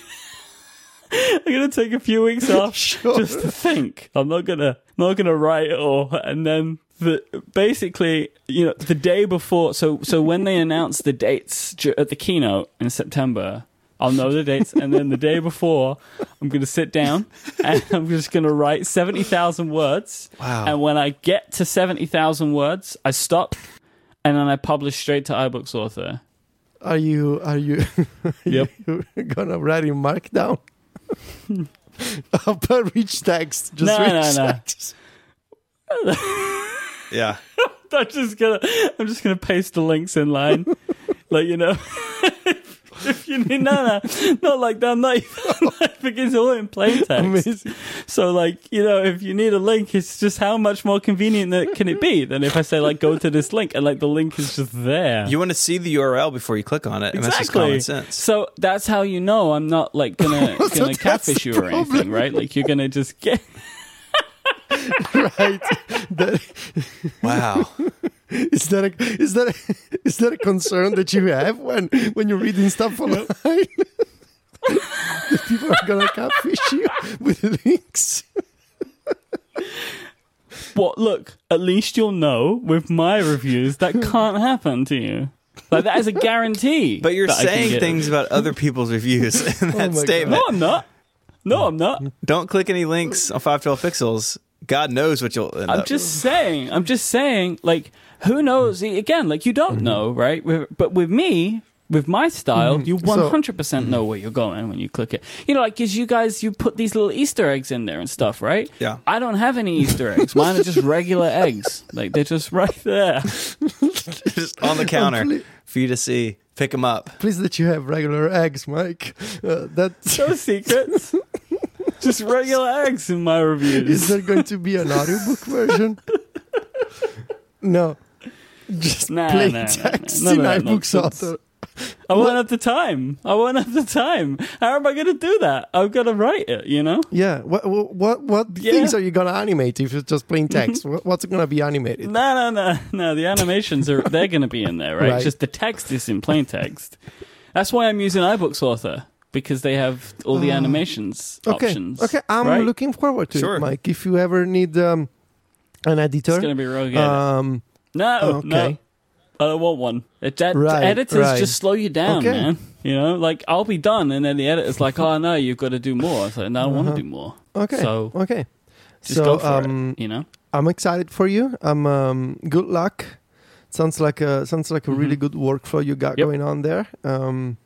C: I'm gonna take a few weeks off
B: Sure.
C: just to think. I'm not gonna not gonna write it all, and then the basically, you know, the day before. So so when they announce the dates at the keynote in September. I'll know the dates, and then the day before, I'm going to sit down and I'm just going to write 70,000 words.
A: Wow.
C: And when I get to 70,000 words, I stop and then I publish straight to iBooks Author.
B: Are you are you, are
C: Yep.
B: you gonna write in Markdown? per rich text, just
C: No,
B: rich
C: no, no.
B: text.
A: Yeah.
C: I'm just gonna I'm just gonna paste the links in line, like you know. if you need no, no, not like that. Not even like, because it's all in plain text.
B: Amazing.
C: So like you know, if you need a link, it's just how much more convenient that can it be than if I say like go to this link and like the link is just there.
A: You want to see the URL before you click on it, and that's
C: Exactly.
A: common sense.
C: So that's how you know I'm not like gonna
B: So
C: gonna
B: that's
C: catfish you or anything, right? Like you're gonna just get
B: right. That,
A: Wow.
B: is that a is that a, is that a concern that you have when when you're reading stuff online? that people are gonna catfish you with links.
C: Well, look, at least you'll know with my reviews that can't happen to you. Like that is a guarantee.
A: But you're
C: that I can
A: saying
C: get.
A: things about other people's reviews in oh that
B: my God.
A: statement.
C: No, I'm not. No, I'm not.
A: Don't click any links on 512 pixels. God knows what you'll end
C: I'm
A: up.
C: just saying. I'm just saying. Like, who knows? Again, like you don't know, right? But with me, with my style, you
B: Mm-hmm. So-
C: 100 percent know where you're going when you click it. You know, like because you guys, you put these little Easter eggs in there and stuff, right?
A: Yeah.
C: I don't have any Easter eggs. Mine are just regular eggs. Like they're just right there.
A: just on the counter
B: Complete-
A: for you to see. Pick them up.
B: Please that you have regular eggs, Myke. Uh, that's
C: No secrets. just regular eggs in my reviews.
B: Is there going to be an audiobook version? no. Just
C: Nah,
B: plain
C: nah, nah,
B: text
C: nah.
B: in
C: None of that
B: iBooks author.
C: I won't have the time. I won't have the time. How am I going to do that? I've got to write it, you know?
B: Yeah. What what what
C: Yeah.
B: things are you gonna animate if it's just plain text? What- What's gonna be animated?
C: No, no, no, no. The animations are they're going to be in there, right?
B: Right.
C: Just the text is in plain text. That's why I'm using iBooks Author because they have all the animations
B: Oh. Okay.
C: options.
B: Okay. I'm
C: right?
B: looking forward to
A: Sure.
B: it, Myke. If you ever need um, an editor, It's
C: going to be real good.
B: um,
C: no,
B: okay.
C: no. I don't want one. It, that,
B: Right,
C: editors
B: right.
C: just slow you down,
B: Okay.
C: man. You know, like I'll be done, and then the editor's like, "Oh no, you've got to do more." It's like, "No, I don't want
B: Uh-huh.
C: to do more."
B: okay.
C: So
B: okay.
C: just
B: so
C: go for
B: um,
C: it. You know,
B: I'm excited for you. I'm um, good luck. Sounds like a sounds like a really
C: Mhm.
B: good workflow you got
C: Yep.
B: going on there. Um,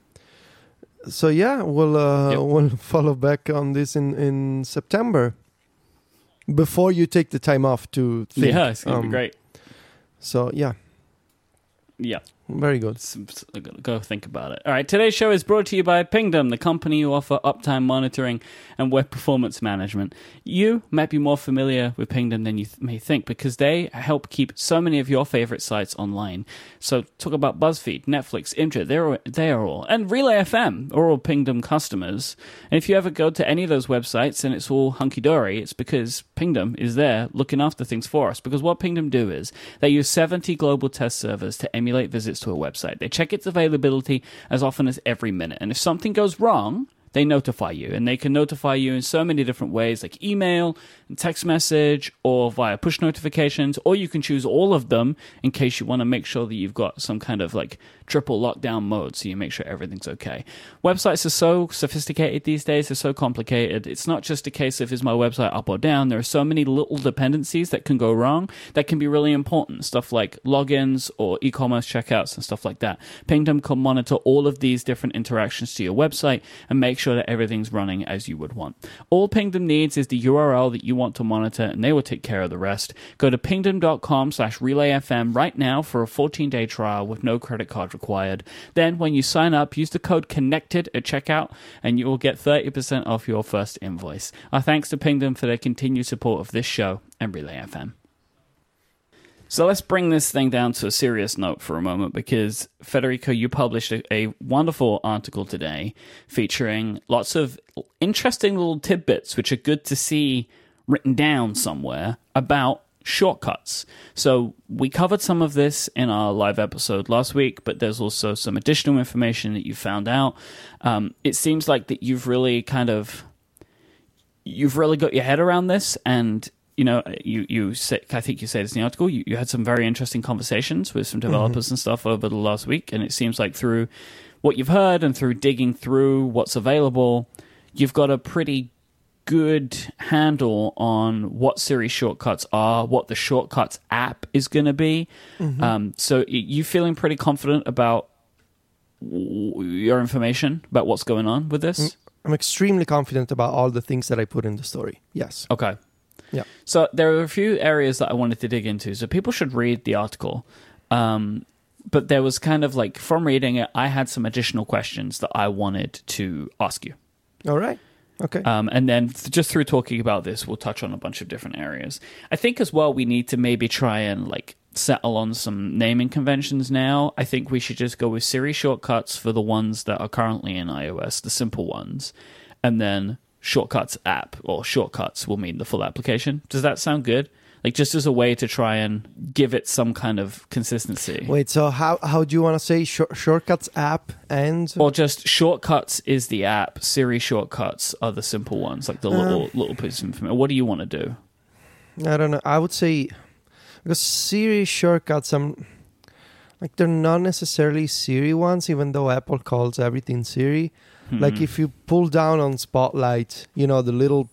B: so yeah, we'll uh,
C: Yep.
B: we'll follow back on this in in September. Before you take the time off to think.
C: yeah, it's gonna
B: Um,
C: be great.
B: So yeah,
C: Yeah.
B: Very good.
C: Go think about it. All right. Today's show is brought to you by Pingdom, the company who offer uptime monitoring and web performance management. You might be more familiar with Pingdom than you th- may think because they help keep so many of your favorite sites online. So talk about BuzzFeed, Netflix, Imgur, they're they are all, and Relay FM are all Pingdom customers. And if you ever go to any of those websites and it's all hunky dory, it's because Pingdom is there looking after things for us. Because what Pingdom do is they use 70 global test servers to emulate visits to a website. They check its availability as often as every minute. And if something goes wrong, they notify you. And they can notify you in so many different ways, like email, text message, or via push notifications, or you can choose all of them in case you want to make sure that you've got some kind of like triple lockdown mode so you make sure everything's okay. Websites are so sophisticated these days, they're so complicated. It's not just a case of is my website up or down. There are so many little dependencies that can go wrong that can be really important. Stuff like logins or e commerce checkouts and stuff like that. Pingdom can monitor all of these different interactions to your website and make sure that everything's running as you would want. All Pingdom needs is the URL that you want to monitor and they will take care of the rest. Go to pingdom.com slash relayfm right now for a 14 day trial with no credit card required. Then when you sign up, use the code connected at checkout and you will get 30% off your first invoice. Our thanks to Pingdom for their continued support of this show and Relay FM. So let's bring this thing down to a serious note for a moment because Federico, you published a, a wonderful article today featuring lots of interesting little tidbits which are good to see written down somewhere about shortcuts. So we covered some of this in our live episode last week, but there's also some additional information that you found out. Um, it seems like that you've really kind of you've really got your head around this and you know you you say, i think you say this in the article you, you had some very interesting conversations with some developers and stuff over the last week and it seems like through what you've heard and through digging through what's available you've got a pretty good handle on what Siri shortcuts are, what the shortcuts app is going to be. Um, so you feeling pretty confident about your information about what's going on with this?
B: I'm extremely confident about all the things that I put in the story. Yes.
C: Okay.
B: Yeah.
C: So there are a few areas that I wanted to dig into. So people should read the article. Um, but there was kind of like from reading it, I had some additional questions that I wanted to ask you.
B: All right. Okay.
C: Um, and then th- just through talking about this, we'll touch on a bunch of different areas. I think as well, we need to maybe try and like settle on some naming conventions now. I think we should just go with Siri shortcuts for the ones that are currently in iOS, the simple ones, and then shortcuts app or shortcuts will mean the full application. Does that sound good? Like just as a way to try and give it some kind of consistency.
B: Wait. So how how do you want to say shor- shortcuts app and
C: Or just shortcuts is the app. Siri shortcuts are the simple ones, like the uh. little little piece of information. What do you want to do?
B: I don't know. I would say because Siri shortcuts, I'm like they're not necessarily Siri ones, even though Apple calls everything Siri.
C: Hmm.
B: Like if you pull down on Spotlight, you know the little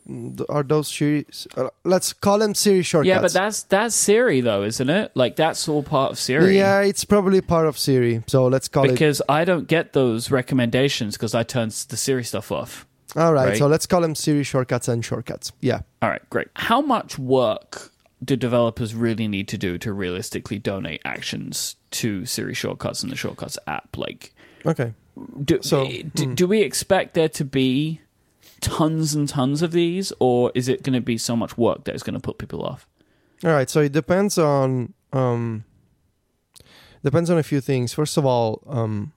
B: are those Siri? Uh, let's call them Siri shortcuts.
C: Yeah, but that's that's Siri though, isn't it? Like that's all part of Siri.
B: yeah, it's probably part of Siri. So let's call it.
C: Because I don't get those recommendations because I turn the Siri stuff off.
B: All right,
C: right.
B: so let's call them Siri shortcuts and shortcuts. Yeah.
C: All right, great. How much work do developers really need to do to realistically donate actions to Siri shortcuts and the shortcuts app? Like,
B: Okay.
C: Do,
B: So,
C: do,
B: hmm.
C: do we expect there to be tons and tons of these, or is it going to be so much work that it's going to put people off?
B: All right, so it depends on um depends on a few things. First of all, um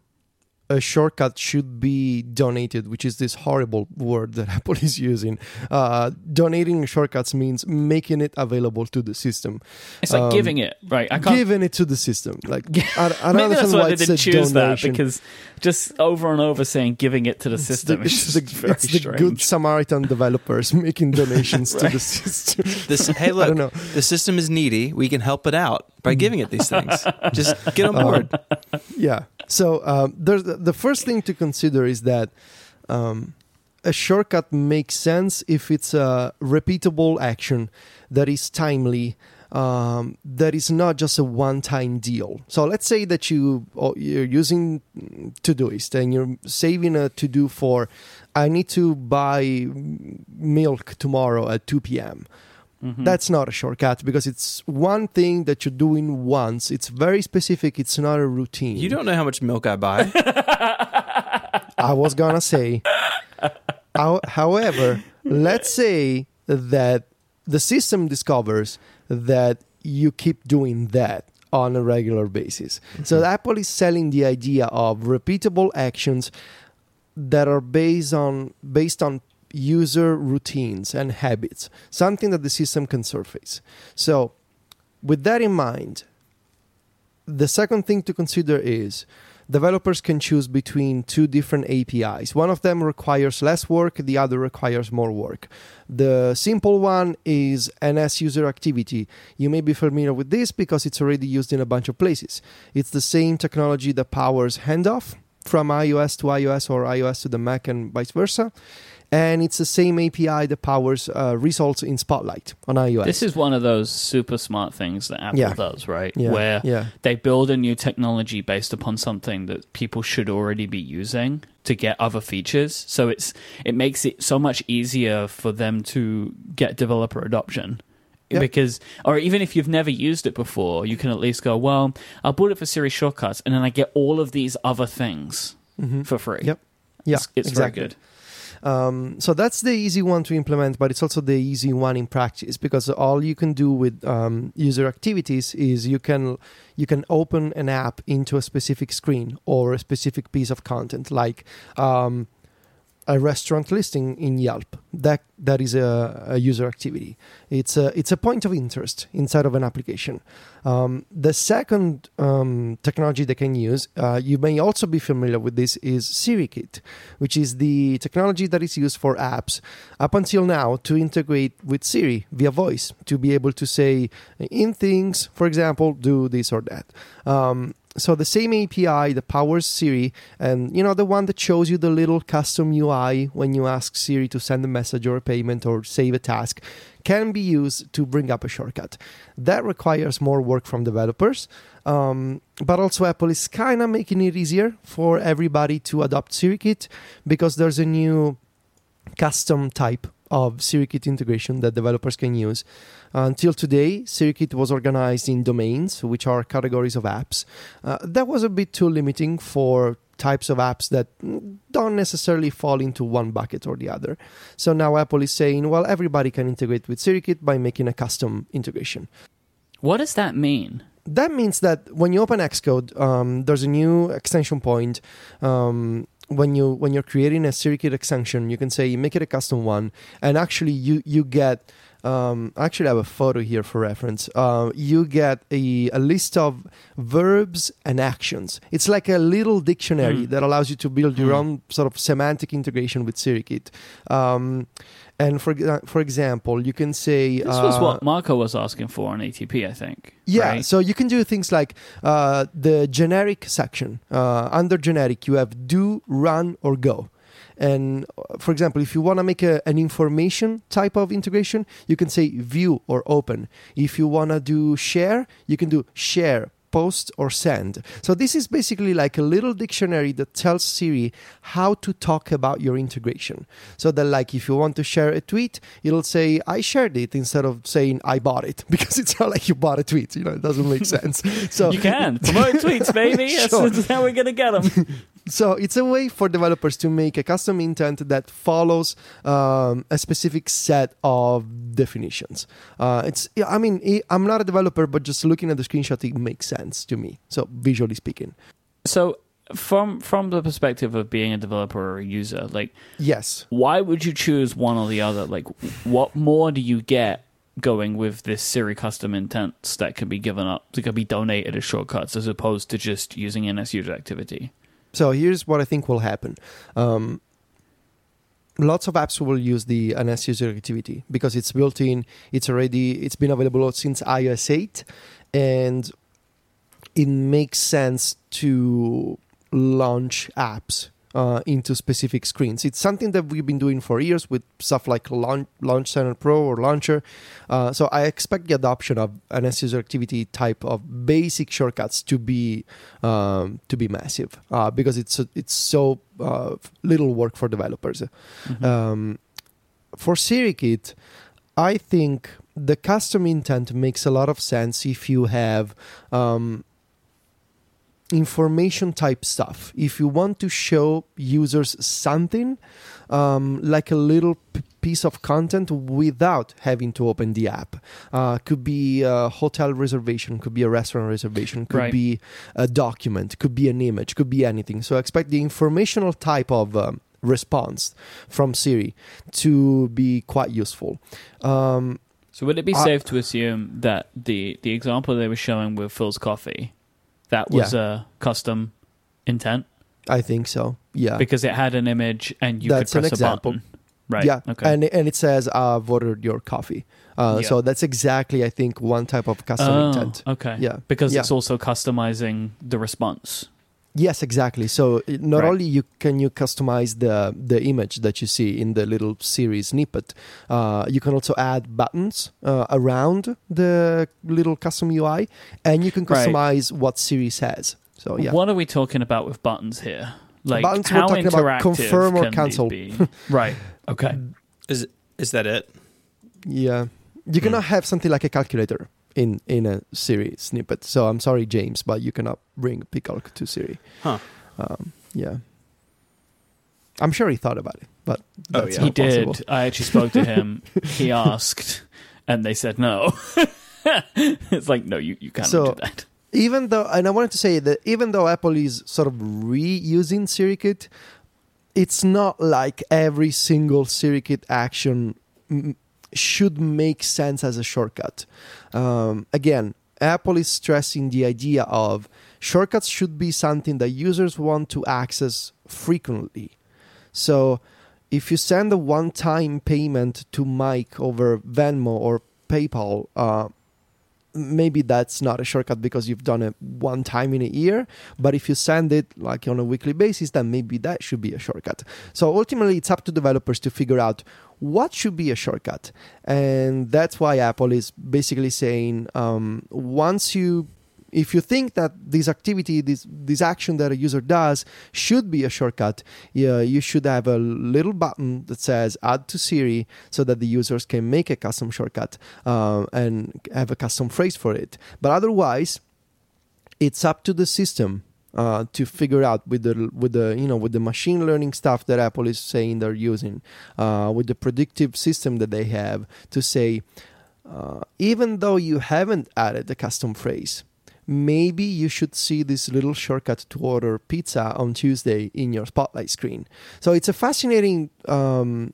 B: a shortcut should be donated, which is this horrible word that Apple is using. Uh, donating shortcuts means making it available to the system,
C: It's like
B: Um,
C: giving it, right? I can't.
B: giving it to the system. Like I, I don't
C: Maybe that's
B: understand
C: why
B: why
C: they didn't
B: a
C: choose that because just over and over saying giving it to the
B: It's
C: system
B: the,
C: is
B: it's
C: just
B: the,
C: very
B: it's the
C: strange.
B: good Samaritan developers making donations to the system.
A: This, hey,
B: I
A: look,
B: don't know.
A: the system is needy. We can help it out by giving it these things. Just get on
B: Um,
A: board.
B: yeah. So um, there's the first thing to consider is that um, a shortcut makes sense if it's a repeatable action that is timely. Um, that is not just a one-time deal. So let's say that you oh, you're using Todoist and you're saving a to-do for, I need to buy milk tomorrow at 2 p.m.
C: Mhm.
B: That's not a shortcut because it's one thing that you're doing once. It's very specific. It's not a routine.
A: You don't know how much milk I buy.
B: I was gonna say. However, let's say that the system discovers that you keep doing that on a regular basis. So Apple is selling the idea of repeatable actions that are based on based on user routines and habits, something that the system can surface. So, with that in mind, the second thing to consider is developers can choose between two different APIs. One of them requires less work, the other requires more work. The simple one is NSUserActivity. You may be familiar with this because it's already used in a bunch of places. It's the same technology that powers handoff from iOS to iOS or iOS to the Mac and vice versa. And it's the same API that powers uh, results in Spotlight on iOS.
C: This is one of those super smart things that Apple
B: Yeah.
C: does, right?
B: yeah,
C: Where
B: yeah.
C: they build a new technology based upon something that people should already be using to get other features. So it's it makes it so much easier for them to get developer adoption.
B: Yep.
C: Because, or even if you've never used it before, you can at least go, well, I'll boot it for Siri shortcuts, and then I get all of these other things
B: Mhm.
C: for free.
B: Yep. Yeah,
C: it's, it's
B: exactly.
C: very good.
B: Um, so that's the easy one to implement, but it's also the easy one in practice because all you can do with um, user activities is you can you can open an app into a specific screen or a specific piece of content, like um, a restaurant listing in Yelp. that that is a, a user activity. It's a it's a point of interest inside of an application. Um, the second um, technology they can use, uh, you may also be familiar with this, is SiriKit, which is the technology that is used for apps up until now to integrate with Siri via voice to be able to say in things, for example, do this or that. Um, so the same API that powers Siri, and you know the one that shows you the little custom UI when you ask Siri to send a message or a payment or save a task, can be used to bring up a shortcut. That requires more work from developers, um, but also Apple is kind of making it easier for everybody to adopt SiriKit because there's a new custom type of SiriKit integration that developers can use. Until today, SiriKit was organized in domains, which are categories of apps. Uh, that was a bit too limiting for types of apps that don't necessarily fall into one bucket or the other. So now Apple is saying, well, everybody can integrate with SiriKit by making a custom integration.
C: What does that mean?
B: That means that when you open Xcode, um, there's a new extension point. Um, when you when you're creating a SiriKit extension, you can say you make it a custom one, and actually you you get um, actually I actually have a photo here for reference. Uh, you get a, a list of verbs and actions. It's like a little dictionary
C: Mm.
B: that allows you to build your
C: Mm.
B: own sort of semantic integration with SiriKit. Um, and for for example, you can say
C: This was
B: uh,
C: what Marco was asking for on ATP, I think.
B: yeah,
C: right?
B: so you can do things like uh, the generic section. Uh, under generic, you have do, run, or go. And uh, for example, if you want to make a, an information type of integration, you can say view or open. If you want to do share, you can do share, post, or send. So this is basically like a little dictionary that tells Siri how to talk about your integration. So that, like, if you want to share a tweet, it'll say I shared it instead of saying I bought it because it's not like you bought a tweet. You know, it doesn't make sense. So
C: you can promote tweets, baby.
B: Sure.
C: that's how we're gonna get them.
B: So it's a way for developers to make a custom intent that follows um, a specific set of definitions. Uh, it's I mean I'm not a developer, but just looking at the screenshot, it makes sense to me. So visually speaking,
C: So, from from the perspective of being a developer or a user, like,
B: yes.
C: why would you choose one or the other? Like, what more do you get going with this Siri custom intents that can be given up, that can be donated as shortcuts, as opposed to just using NSUserActivity?
B: So here's what I think will happen. Um, lots of apps will use the NSUserActivity because it's built in. It's already it's been available since iOS 8, and it makes sense to launch apps uh, into specific screens. It's something that we've been doing for years with stuff like Launch, Launch Center Pro or Launcher. Uh, so I expect the adoption of NSUserActivity type of basic shortcuts to be um, to be massive uh, because it's it's so uh, little work for developers.
C: Mhm.
B: Um, for SiriKit, I think the custom intent makes a lot of sense if you have um, information type stuff. If you want to show users something um, like a little p- piece of content without having to open the app, uh, could be a hotel reservation, could be a restaurant reservation, could
C: Right.
B: be a document, could be an image, could be anything. So expect the informational type of um, response from Siri to be quite useful. Um,
C: So would it be
B: I-
C: safe to assume that the the example they were showing with Philz coffee, that was a custom intent
B: I think so. Yeah.
C: because it had an image and you
B: That's
C: could
B: an
C: press a button. Right.
B: Yeah,
C: Okay.
B: and and it says I've ordered your coffee. Uh,
C: Yeah.
B: So that's exactly I think one type of custom
C: oh,
B: intent.
C: okay.
B: Yeah,
C: Because
B: Yeah.
C: it's also customizing the response.
B: Yes, exactly. So not
C: Right.
B: only you can you customize the the image that you see in the little Siri's snippet, uh, you can also add buttons uh, around the little custom UI, and you can
C: Right.
B: customize what Siri says. So yeah,
C: What are we talking about with buttons here? Like
B: Buttons, we're
C: how
B: talking about
C: interactive
B: confirm or
C: can
B: cancel.
C: these be? right. Okay.
A: Is is that it?
B: yeah, you cannot have something like a calculator in in a Siri snippet. So I'm sorry, James, but you cannot bring PCalc to Siri.
A: Huh.
B: Um, yeah. I'm sure he thought about it, but
A: Oh, yeah.
C: He
B: not possible.
C: did. I actually spoke to him. he asked, and they said no. it's like no, you you cannot
B: So-
C: do that.
B: even though and i wanted to say that even though apple is sort of reusing SiriKit, it's not like every single SiriKit action should make sense as a shortcut. Um, again, Apple is stressing the idea of shortcuts should be something that users want to access frequently. So if you send a one time payment to Myke over Venmo or PayPal, uh, maybe that's not a shortcut because you've done it one time in a year but if you send it like on a weekly basis then maybe that should be a shortcut. So ultimately it's up to developers to figure out what should be a shortcut. And that's why apple is basically saying um, once you if you think that this activity, this this action that a user does should be a shortcut, yeah, you should have a little button that says "Add to Siri" so that the users can make a custom shortcut uh, and have a custom phrase for it. But otherwise, it's up to the system uh, to figure out with the with the you know with the machine learning stuff that Apple is saying they're using, uh, with the predictive system that they have to say, uh, even though you haven't added the custom phrase, maybe you should see this little shortcut to order pizza on Tuesday in your spotlight screen. So it's a fascinating um,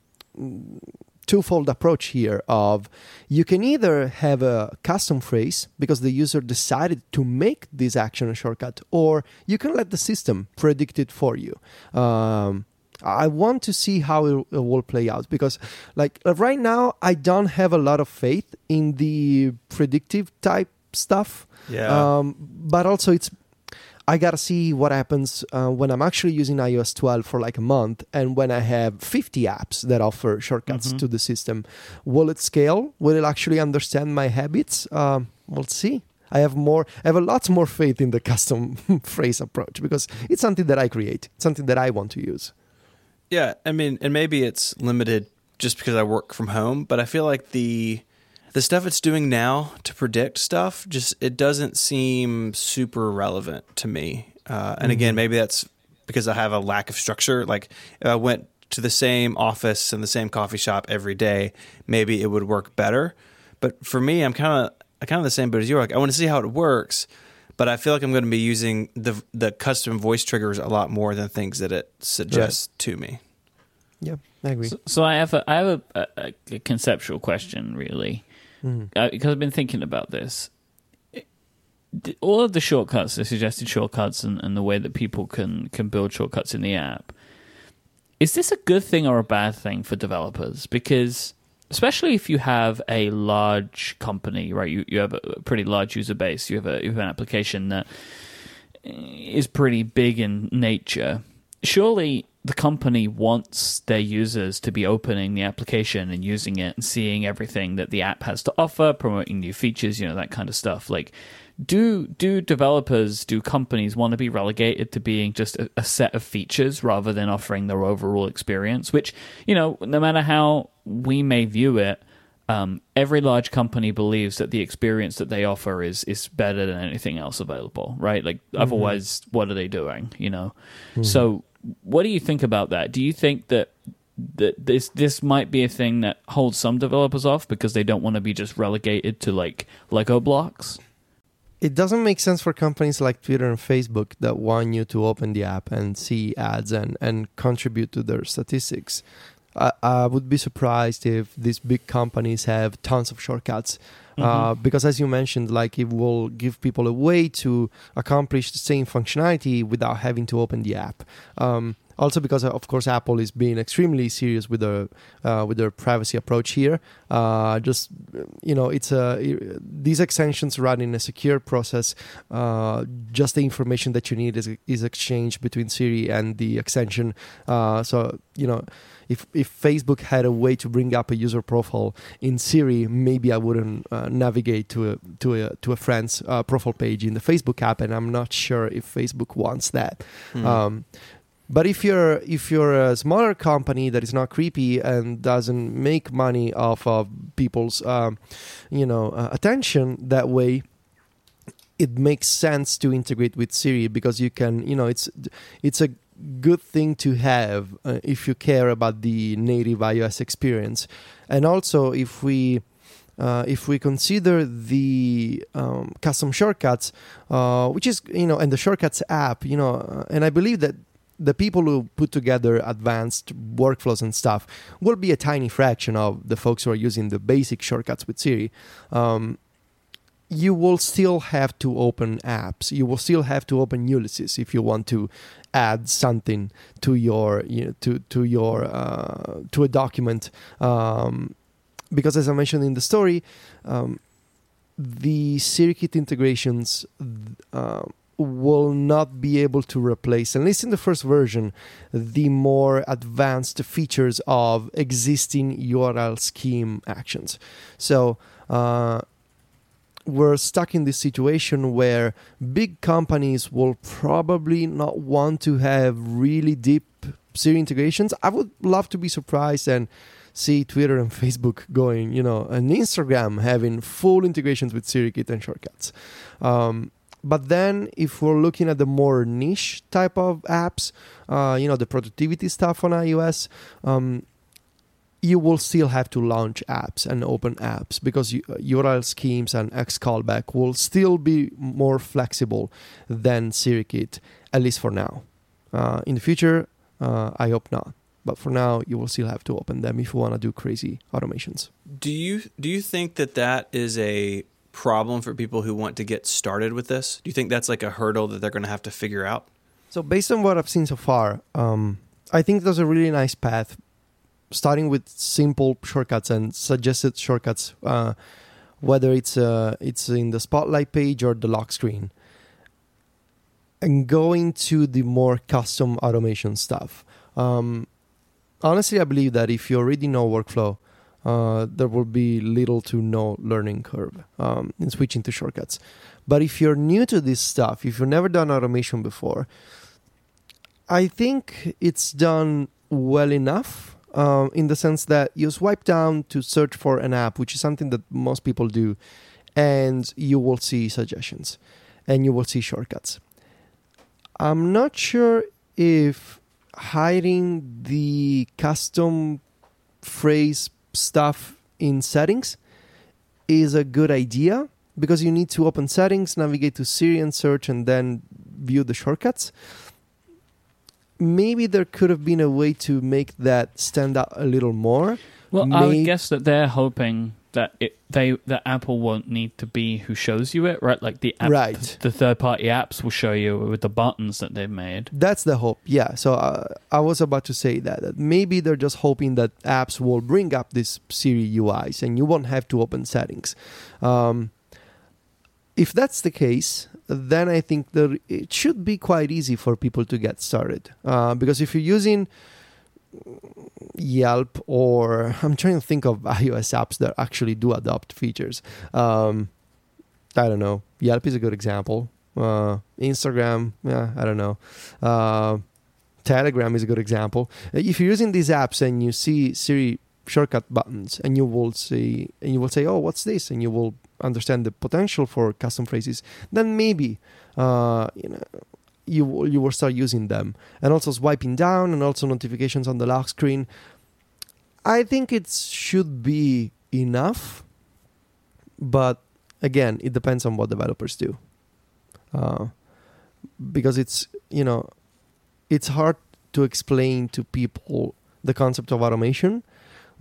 B: twofold approach here of you can either have a custom phrase because the user decided to make this action a shortcut or you can let the system predict it for you um, I want to see how it, will play out because, like, right now, I don't have a lot of faith in the predictive type stuff.
A: Yeah.
B: Um, but also, it's I gotta see what happens uh, when I'm actually using iOS 12 for like a month, and when I have 50 apps that offer shortcuts mm-hmm. to the system. Will it scale? Will it actually understand my habits? Um, we'll see. I have more. I have a lot more faith in the custom phrase approach because it's something that I create, something that I want to use.
A: Yeah, I mean, and maybe it's limited just because I work from home, but I feel like the the stuff it's doing now to predict stuff just it doesn't seem super relevant to me. Uh, and mm-hmm. again, maybe that's because I have a lack of structure. Like if I went to the same office and the same coffee shop every day, maybe it would work better. But for me, I'm kind of kind of the same boat as you. Like I want to see how it works, but I feel like I'm going to be using the the custom voice triggers a lot more than things that it suggests right. to me.
B: Yeah, I agree.
C: So, so I have a I have a, a, a conceptual question, really mm. uh, because I've been thinking about this. all of the shortcuts, the suggested shortcuts, and, and the way that people can can build shortcuts in the app, is this a good thing or a bad thing for developers? Because especially if you have a large company, right? You you have a pretty large user base. You have a you have an application that is pretty big in nature. Surely the company wants their users to be opening the application and using it and seeing everything that the app has to offer, promoting new features, you know, that kind of stuff. Like, do do developers, do companies want to be relegated to being just a, a set of features rather than offering their overall experience? Which, you know, no matter how we may view it, um, every large company believes that the experience that they offer is is better than anything else available, right? Like, mm-hmm. otherwise, what are they doing? You know, mm-hmm. so what do you think about that? Do you think that that this this might be a thing that holds some developers off because they don't want to be just relegated to like Lego blocks?
B: It doesn't make sense for companies like Twitter and Facebook that want you to open the app and see ads and, and contribute to their statistics. I, I would be surprised if these big companies have tons of shortcuts uh, mm-hmm. uh, because as you mentioned like it will give people a way to accomplish the same functionality without having to open the app um, also because of course Apple is being extremely serious with their uh, with their privacy approach here. Uh, just you know, it's a these extensions run in a secure process. Uh, just the information that you need is is exchanged between Siri and the extension. Uh, so you know. If, if Facebook had a way to bring up a user profile in Siri, maybe I wouldn't uh, navigate to a to a to a friend's uh, profile page in the Facebook app, and I'm not sure if Facebook wants that. Mm. Um, but if you're if you're a smaller company that is not creepy and doesn't make money off of people's um, you know uh, attention that way, it makes sense to integrate with Siri because you can you know it's it's a good thing to have uh, if you care about the native iOS experience, and also if we. Uh, if we consider the um, custom shortcuts, uh, which is you know, and the shortcuts app, you know, uh, and I believe that the people who put together advanced workflows and stuff will be a tiny fraction of the folks who are using the basic shortcuts with Siri. Um, you will still have to open apps. You will still have to open Ulysses if you want to add something to your you know, to to your uh, to a document. Um, because as I mentioned in the story, um, the SiriKit integrations uh, will not be able to replace, at least in the first version, the more advanced features of existing URL scheme actions. So. Uh, we're stuck in this situation where big companies will probably not want to have really deep Siri integrations. I would love to be surprised and see Twitter and Facebook going, you know, and Instagram having full integrations with SiriKit and shortcuts. Um, but then, if we're looking at the more niche type of apps, uh, you know, the productivity stuff on iOS, um, you will still have to launch apps and open apps because URL schemes and X callback will still be more flexible than SiriKit, at least for now. Uh, in the future, uh, I hope not. But for now, you will still have to open them if you want to do crazy automations.
A: Do you do you think that that is a problem for people who want to get started with this? Do you think that's like a hurdle that they're going to have to figure out?
B: So, based on what I've seen so far, um, I think there's a really nice path starting with simple shortcuts and suggested shortcuts, uh, whether it's uh, it's in the spotlight page or the lock screen, and going to the more custom automation stuff. Um, honestly, I believe that if you already know workflow, uh, there will be little to no learning curve um, in switching to shortcuts. But if you're new to this stuff, if you've never done automation before, I think it's done well enough um, in the sense that you swipe down to search for an app, which is something that most people do, and you will see suggestions and you will see shortcuts. I'm not sure if hiding the custom phrase stuff in settings is a good idea because you need to open settings, navigate to Siri and search, and then view the shortcuts maybe there could have been a way to make that stand out a little more.
C: Well, May- I would guess that they're hoping that it they that Apple won't need to be who shows you it, right? Like the app,
B: right.
C: the third party apps will show you with the buttons that they've made.
B: That's the hope. Yeah. So uh, I was about to say that, that maybe they're just hoping that apps will bring up this Siri UIs and you won't have to open settings. Um, if that's the case, then I think that it should be quite easy for people to get started. Uh, because if you're using Yelp or I'm trying to think of iOS apps that actually do adopt features. Um, I don't know. Yelp is a good example. Uh, Instagram, yeah, I don't know. Uh, Telegram is a good example. If you're using these apps and you see Siri shortcut buttons, and you will see, and you will say, "Oh, what's this?" and you will understand the potential for custom phrases, then maybe uh, you know you you will start using them. And also swiping down and also notifications on the lock screen. I think it should be enough, but again, it depends on what developers do. Uh, because it's you know it's hard to explain to people the concept of automation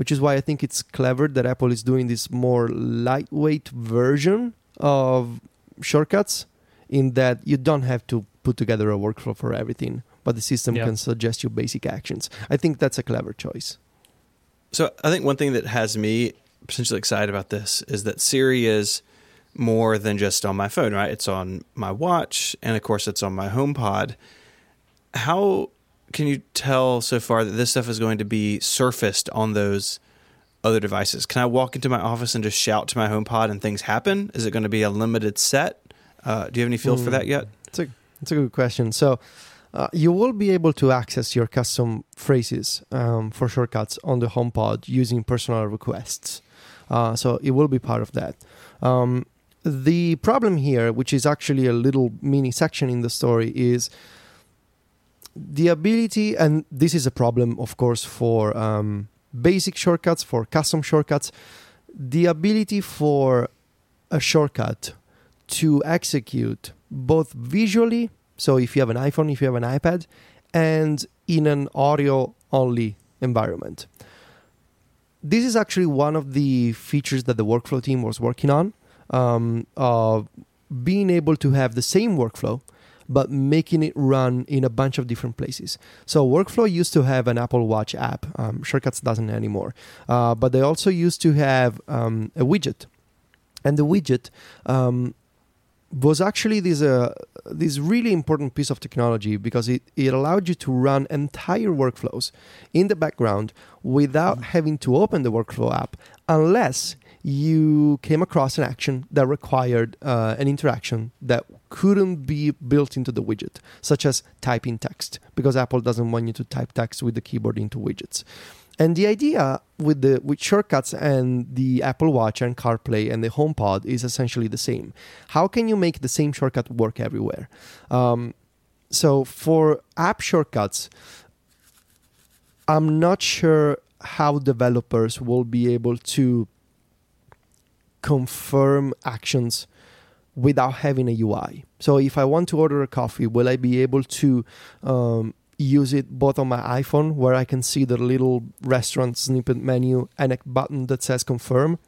B: which is why I think it's clever that Apple is doing this more lightweight version of shortcuts in that you don't have to put together a workflow for everything, but the system can suggest you basic actions. I think that's a clever choice.
A: So I think one thing that has me potentially excited about this is that Siri is more than just on my phone, right? It's on my watch, and of course, it's on my HomePod. How can you tell so far that this stuff is going to be surfaced on those other devices? Can I walk into my office and just shout to my HomePod and things happen? Is it going to be a limited set? Uh, do you have any feel mm, for that yet?
B: A a good question. So. Uh, you will be able to access your custom phrases um, for shortcuts on the HomePod using personal requests. Uh, so it will be part of that. Um, the problem here, which is actually a little mini section in the story, is the ability, and this is a problem, of course, for um, basic shortcuts, for custom shortcuts, the ability for a shortcut to execute both visually, so if you have an iPhone, if you have an iPad, and in an audio only environment. This is actually one of the features that the workflow team was working on um, being able to have the same workflow but making it run in a bunch of different places. So Workflow used to have an Apple Watch app. Um, Shortcuts doesn't anymore, uh, but they also used to have um, a widget, and the widget um, was actually this uh, this really important piece of technology because it, it allowed you to run entire workflows in the background without mm-hmm. having to open the workflow app unless you came across an action that required uh, an interaction that couldn't be built into the widget, such as typing text, because Apple doesn't want you to type text with the keyboard into widgets. And the idea with the with shortcuts and the Apple Watch and CarPlay and the HomePod is essentially the same. How can you make the same shortcut work everywhere? Um, so for app shortcuts, I'm not sure how developers will be able to confirm actions without having a UI. So if I want to order a coffee, will I be able to um, use it both on my iPhone, where I can see the little restaurant snippet menu and a button that says confirm?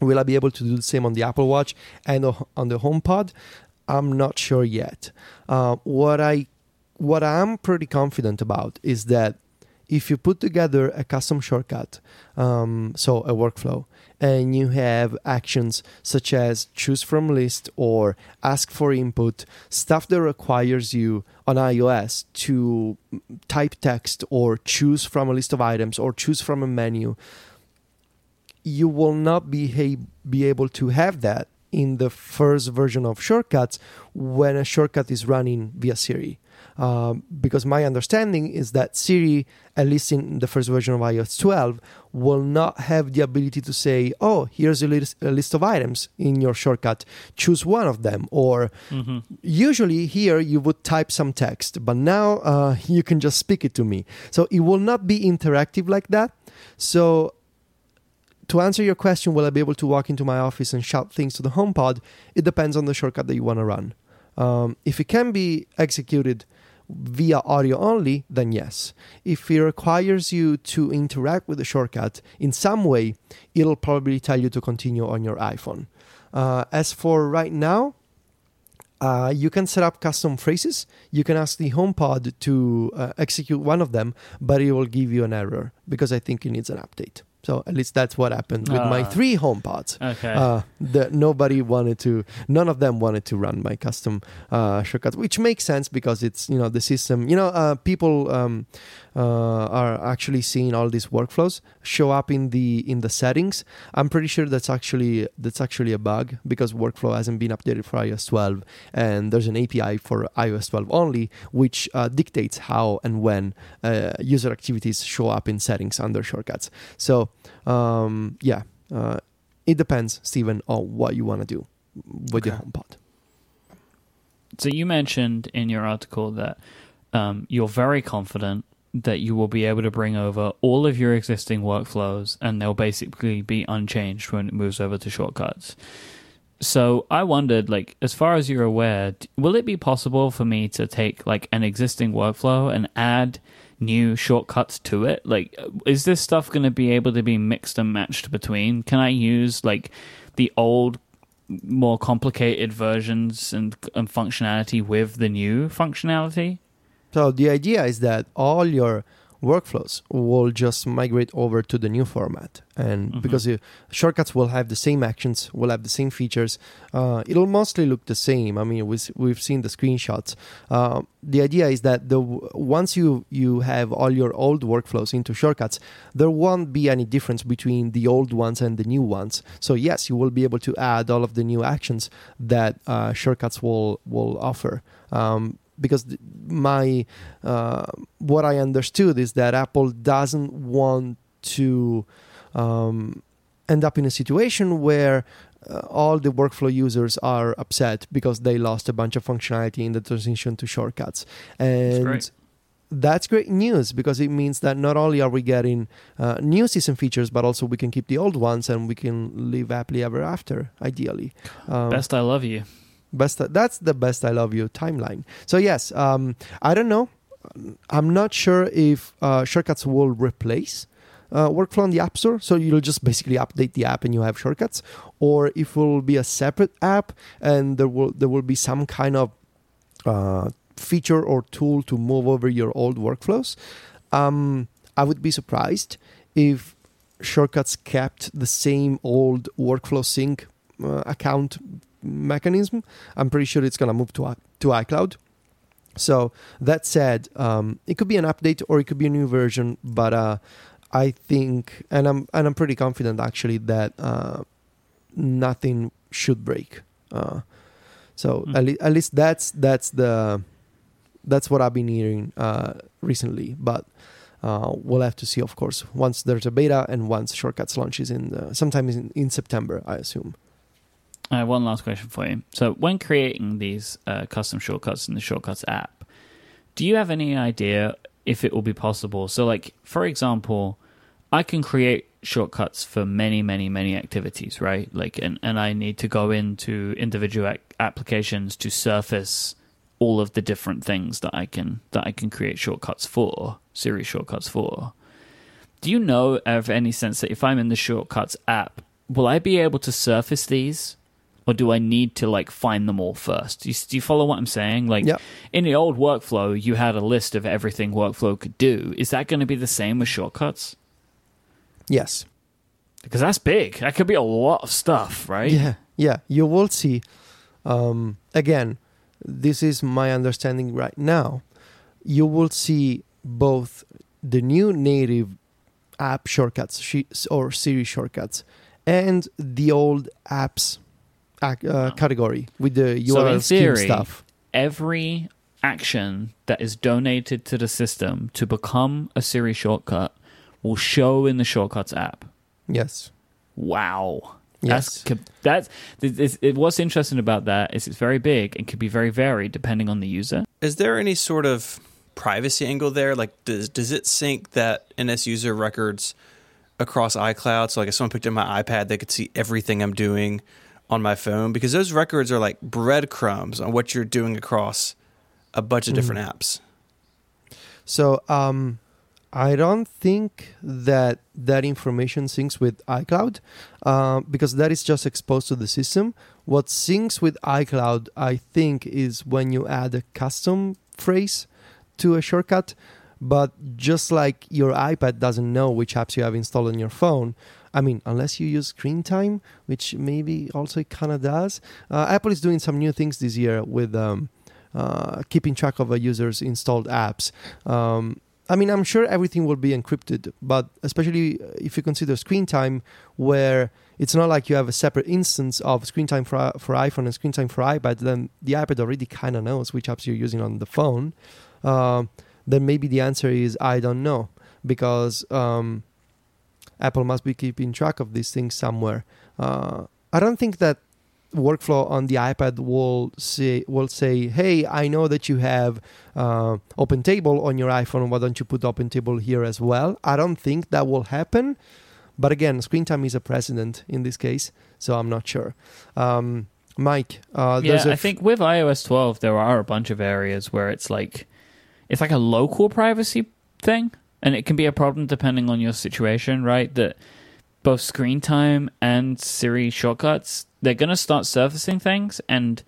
B: Will I be able to do the same on the Apple Watch and on the HomePod? I'm not sure yet. Uh, what I what I'm pretty confident about is that if you put together a custom shortcut, um, so a workflow, and you have actions such as choose from list or ask for input, stuff that requires you on iOS to type text or choose from a list of items or choose from a menu, you will not be, be able to have that in the first version of shortcuts when a shortcut is running via Siri. Um, because my understanding is that Siri, at least in the first version of iOS 12, will not have the ability to say, "Oh, here's a list, a list of items in your shortcut. Choose one of them." Or mm-hmm. usually here you would type some text, but now uh, you can just speak it to me. So it will not be interactive like that. So to answer your question, will I be able to walk into my office and shout things to the HomePod? It depends on the shortcut that you want to run. Um, if it can be executed via audio only, then yes. If it requires you to interact with the shortcut in some way, it'll probably tell you to continue on your iPhone. Uh, as for right now, uh, you can set up custom phrases. You can ask the HomePod to uh, execute one of them, but it will give you an error because I think it needs an update. So at least that's what happened with my ah. three HomePods.
C: Okay. Uh,
B: the, nobody wanted to, none of them wanted to run my custom uh, shortcuts, which makes sense because it's you know the system. You know, uh, people um, are actually seeing all these workflows show up in the in the settings. I'm pretty sure that's actually that's actually a bug because workflow hasn't been updated for iOS 12, and there's an API for iOS 12 only, which uh, dictates how and when uh, user activities show up in settings under shortcuts. So um, yeah, uh, it depends, Stephen, on what you want to do with okay. your HomePod.
C: So you mentioned in your article that um, you're very confident that you will be able to bring over all of your existing workflows and they'll basically be unchanged when it moves over to shortcuts. So I wondered, like, as far as you're aware, will it be possible for me to take like an existing workflow and add new shortcuts to it? Like, is this stuff going to be able to be mixed and matched between? Can I use like the old, more complicated versions and, and functionality with the new functionality?
B: So the idea is that all your workflows will just migrate over to the new format. And mm-hmm. because you, shortcuts will have the same actions will have the same features uh, it'll mostly look the same. I mean we, we've seen the screenshots. Uh, the idea is that the once you you have all your old workflows into shortcuts there won't be any difference between the old ones and the new ones. So yes you will be able to add all of the new actions that uh, shortcuts will will offer. Um, because my uh, what I understood is that Apple doesn't want to um, end up in a situation where uh, all the workflow users are upset because they lost a bunch of functionality in the transition to shortcuts. And
C: that's great,
B: that's great news because it means that not only are we getting uh, new system features but also we can keep the old ones and we can live happily ever after ideally.
C: Um, best i love you
B: best that's the best i love you timeline so yes um, i don't know I'm not sure if uh, shortcuts will replace uh, workflow on the App Store. So you'll just basically update the app and you have shortcuts, or if it will be a separate app and there will there will be some kind of uh, feature or tool to move over your old workflows. Um, I would be surprised if shortcuts kept the same old workflow sync uh, account mechanism. I'm pretty sure it's gonna move to to iCloud. So that said, um, it could be an update or it could be a new version, but uh, I think, and I'm and I'm pretty confident actually that uh, nothing should break. Uh, so
C: Mm.
B: at, le- at least that's that's the that's what I've been hearing uh, recently. But uh, we'll have to see, of course, once there's a beta and once Shortcuts launches in uh, sometime in, in September, I assume.
C: I have one last question for you. So, when creating these uh, custom shortcuts in the Shortcuts app, do you have any idea if it will be possible? So, like, for example, I can create shortcuts for many, many, many activities, right? Like, and, and I need to go into individual ac- applications to surface all of the different things that I can that I can create shortcuts for, Siri shortcuts for. Do you know of any sense that if I'm in the shortcuts app, will I be able to surface these? Or do I need to like find them all first? Do you, do you follow what I'm saying? Like
B: Yeah.
C: in the old workflow, you had a list of everything workflow could do. Is that going to be the same with shortcuts?
B: Yes.
C: Because that's big. That could be a lot of stuff, right?
B: Yeah, yeah. You will see. Um, again, this is my understanding right now. You will see both the new native app shortcuts or Siri shortcuts and the old apps uh,
C: Oh.
B: category with the
C: So in
B: URL scheme
C: theory-
B: stuff.
C: Every action that is donated to the system to become a Siri shortcut will show in the shortcuts app.
B: Yes.
C: Wow.
B: Yes.
C: That's that's it, it, it, what's interesting about that is it's very big and can be very varied depending on the user.
A: Is there any sort of privacy angle there? Like, does does it sync that NS user records across iCloud? So, like, if someone picked up my iPad, they could see everything I'm doing on my phone because those records are like breadcrumbs on what you're doing across a bunch of different apps.
B: So um, I don't think that that information syncs with iCloud uh, because that is just exposed to the system. What syncs with iCloud, I think, is when you add a custom phrase to a shortcut. But just like your iPad doesn't know which apps you have installed on your phone, I mean, unless you use screen time, which maybe also kind of does. Uh, Apple is doing some new things this year with um, uh, keeping track of a user's installed apps. Um, I mean, I'm sure everything will be encrypted, but especially if you consider screen time, where it's not like you have a separate instance of screen time for, for iPhone and screen time for iPad, then the iPad already kind of knows which apps you're using on the phone. Um, then maybe the answer is I don't know because um, Apple must be keeping track of these things somewhere. Uh, I don't think that workflow on the iPad will say will say, "Hey, I know that you have uh, OpenTable on your iPhone. Why don't you put OpenTable here as well?" I don't think that will happen. But again, screen time is a precedent in this case, so I'm not sure. Um, Myke, uh,
C: yeah, I
B: f-
C: think with iOS 12 there are a bunch of areas where it's like it's like a local privacy thing and it can be a problem depending on your situation, right? That both screen time and Siri shortcuts they're going to start surfacing things and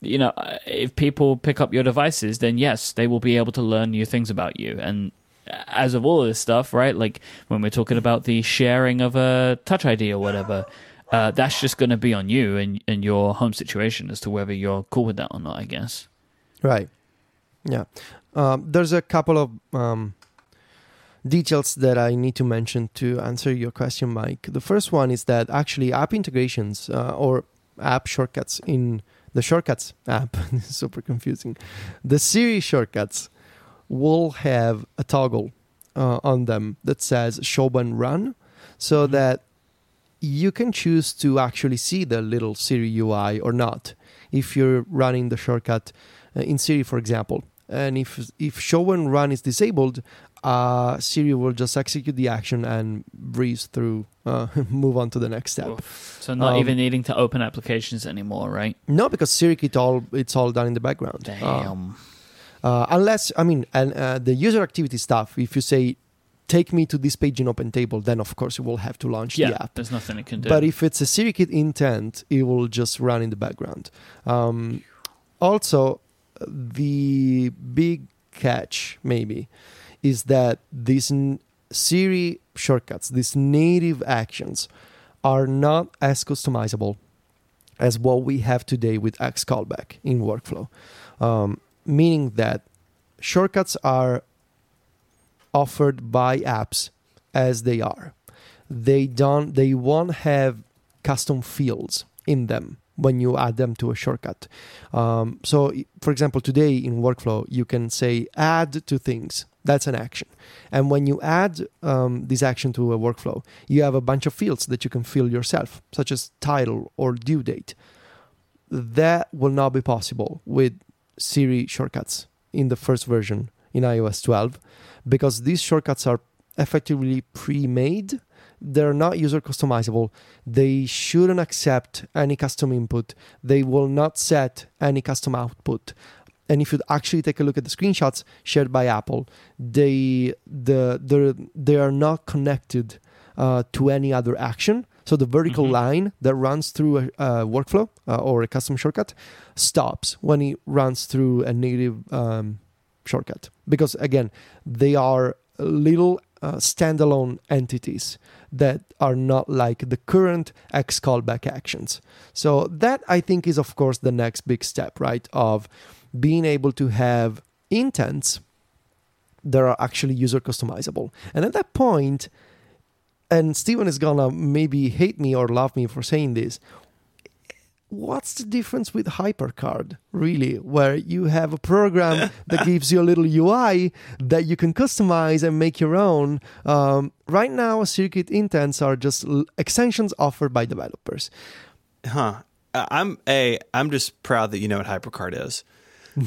C: you know, if people pick up your devices, then yes, they will be able to learn new things about you. And as of all of this stuff, right? Like when we're talking about the sharing of a touch ID or whatever, uh, that's just going to be on you and, and your home situation as to whether you're cool with that or not, I guess.
B: Right. Yeah. Um, there's a couple of um, details that I need to mention to answer your question, Myke. The first one is that actually app integrations uh, or app shortcuts in the shortcuts app is super confusing. The Siri shortcuts will have a toggle uh, on them that says show and run, so
C: Mhm.
B: that you can choose to actually see the little Siri UI or not if you're running the shortcut uh, in Siri, for example. And if if show and run is disabled, uh, Siri will just execute the action and breeze through, uh, move on to the next step.
C: So not
B: Um,
C: even needing to open applications anymore, right?
B: No, because Siri it all it's all done in the background. Uh,
C: Damn.
B: Uh, unless, I mean, and uh, the user activity stuff, if you say, take me to this page in OpenTable, then of course you will have to launch
C: yeah,
B: the app.
C: there's nothing it can do.
B: But if it's a SiriKit intent, it will just run in the background. Um, also, the big catch maybe is that these Siri shortcuts, these native actions, are not as customizable as what we have today with X callback in workflow. Um, meaning that shortcuts are offered by apps as they are. They don't they won't have custom fields in them when you add them to a shortcut. Um, so, for example, today in workflow, you can say add to things. That's an action. And when you add um, this action to a workflow, you have a bunch of fields that you can fill yourself, such as title or due date. That will not be possible with Siri shortcuts in the first version in iOS 12 because these shortcuts are effectively pre-made they're not user customizable. They shouldn't accept any custom input. They will not set any custom output. And if you actually take a look at the screenshots shared by apple they the the they are not connected uh, to any other action. So the vertical
C: Mhm.
B: line that runs through a, a workflow uh, or a custom shortcut stops when it runs through a native um, shortcut. Because again they are little uh, standalone entities that are not like the current X callback actions. So that I think is of course the next big step, right? Of being able to have intents that are actually user customizable. And at that point, and Stephen is gonna maybe hate me or love me for saying this. What's the difference with HyperCard, really, where you have a program that gives you a little UI that you can customize and make your own? Um, right now, SiriKit intents are just l- extensions offered by developers.
A: Huh. I'm a. I'm just proud that you know what HyperCard is.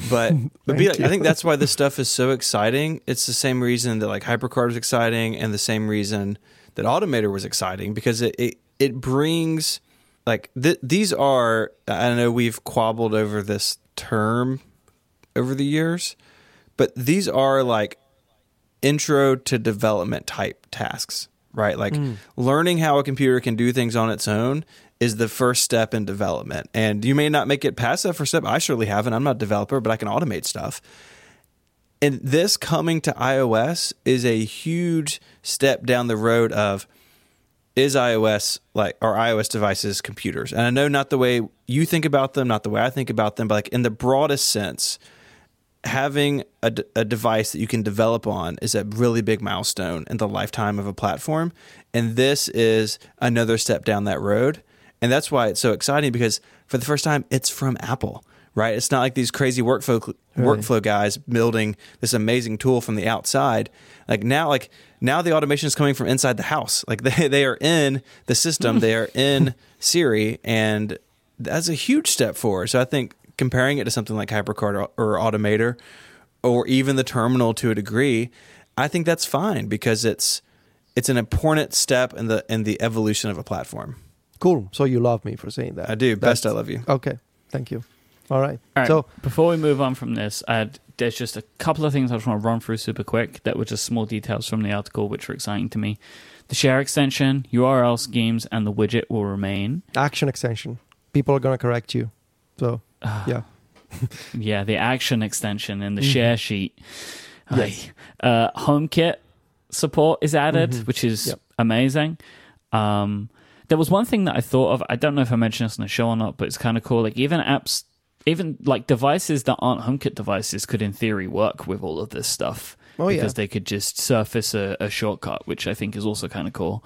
A: But but be like, I think that's why this stuff is so exciting. It's the same reason that like HyperCard was exciting, and the same reason that Automator was exciting because it it, it brings like th- these are. I know we've quabbled over this term over the years, but these are like intro to development type tasks, right? Like hmm. learning how a computer can do things on its own is the first step in development. And you may not make it past that first step. I surely haven't. I'm not a developer, but I can automate stuff. And this coming to iOS is a huge step down the road of is iOS like are iOS devices computers? And I know not the way you think about them, not the way I think about them, but like in the broadest sense, having a, d- a device that you can develop on is a really big milestone in the lifetime of a platform. And this is another step down that road. And that's why it's so exciting because for the first time, it's from Apple, right? It's not like these crazy workflow
B: Right.
A: workflow guys building this amazing tool from the outside. Like now, like now the automation is coming from inside the house. Like they, they are in the system, they are in Siri, and that's a huge step forward. So I think comparing it to something like HyperCard or, or Automator, or even the terminal to a degree, I think that's fine because it's it's an important step in the in the evolution of a platform.
B: Cool. So you love me for saying that.
A: I do. Best I love you.
B: Okay. Thank you. All right.
C: All right.
B: So
C: before we move on from this, I had, there's just a couple of things I just want to run through super quick that were just small details from the article, which were exciting to me. The share extension, URL schemes, and the widget will remain.
B: action extension. People are gonna correct you. So yeah.
C: Yeah, the action extension and the
B: Mhm.
C: share sheet.
B: Yes.
C: Uh, HomeKit support is added,
B: Mhm.
C: which is
B: Yep.
C: amazing. Um, there was one thing that I thought of. I don't know if I mentioned this on the show or not, but it's kind of cool. Like even apps, even like devices that aren't HomeKit devices, could in theory work with all of this stuff
B: Oh yeah.
C: because they could just surface a, a shortcut, which I think is also kind of cool.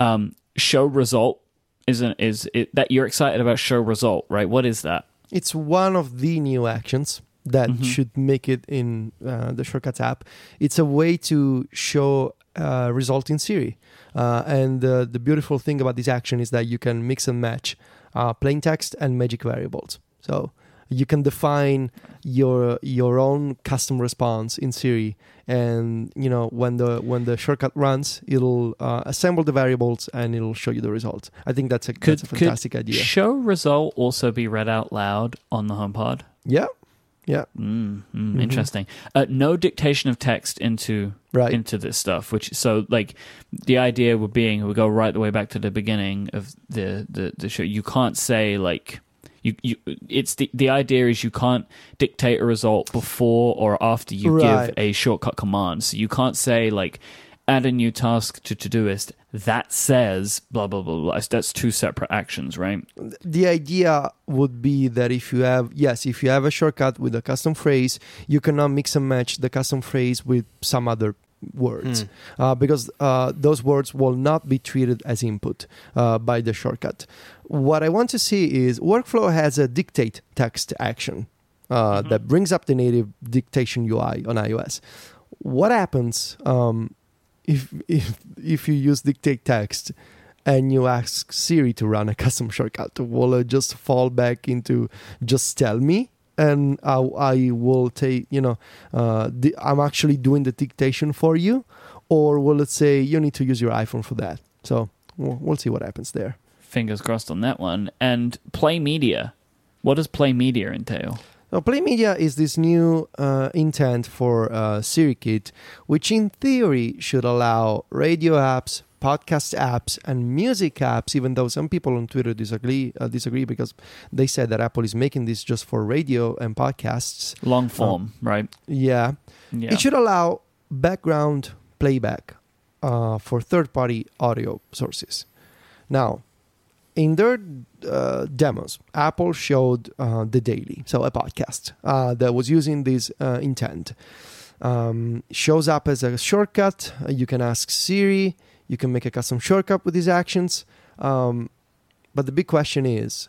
C: Um, show result isn't is it that you're excited about? Show result, right? What is that?
B: It's one of the new actions that
C: Mhm.
B: should make it in uh, the Shortcuts app. It's a way to show uh, result in Siri. Uh, and uh, the beautiful thing about this action is that you can mix and match uh, plain text and magic variables. So you can define your your own custom response in Siri, and you know when the when the shortcut runs, it'll uh, assemble the variables and it'll show you the result. I think that's a
C: Could-
B: that's a
C: could
B: fantastic idea.
C: Show result also be read out loud on the HomePod.
B: Yeah, Yeah.
C: Mm, mm,
B: Mhm.
C: Interesting. Uh, no dictation of text into
B: Right.
C: into this stuff. Which so like the idea would being we go right the way back to the beginning of the the, the show. You can't say like. You, you, it's the the idea is you can't dictate a result before or after you
B: Right.
C: give a shortcut command. So you can't say like add a new task to Todoist that says blah blah blah blah. That's two separate actions, right?
B: the idea would be that if you have yes if you have a shortcut with a custom phrase you cannot mix and match the custom phrase with some other words. Uh, because uh, those words will not be treated as input uh, by the shortcut. What i want to see is workflow has a dictate text action uh,
C: Mhm.
B: that brings up the native dictation ui on ios. What happens um, if, if if you use dictate text and you ask Siri to run a custom shortcut, will it just fall back into just tell me? And I, I will take, you know, uh, the, I'm actually doing the dictation for you, or will it say you need to use your iPhone for that? So we'll, we'll see what happens there.
C: Fingers crossed on that one. And Play Media. What does Play Media entail?
B: So Play Media is this new uh, intent for uh, SiriKit, which in theory should allow radio apps, podcast apps, and music apps. Even though some people on Twitter disagree, uh, disagree because they said that Apple is making this just for radio and podcasts.
C: Long form, right?
B: Yeah,
C: Yeah.
B: it should allow background playback uh, for third-party audio sources. Now, in their uh, demos, Apple showed uh, the Daily, so a podcast uh, that was using this uh, intent. Um, shows up as a shortcut. Uh, you can ask Siri. You can make a custom shortcut with these actions. Um, but the big question is: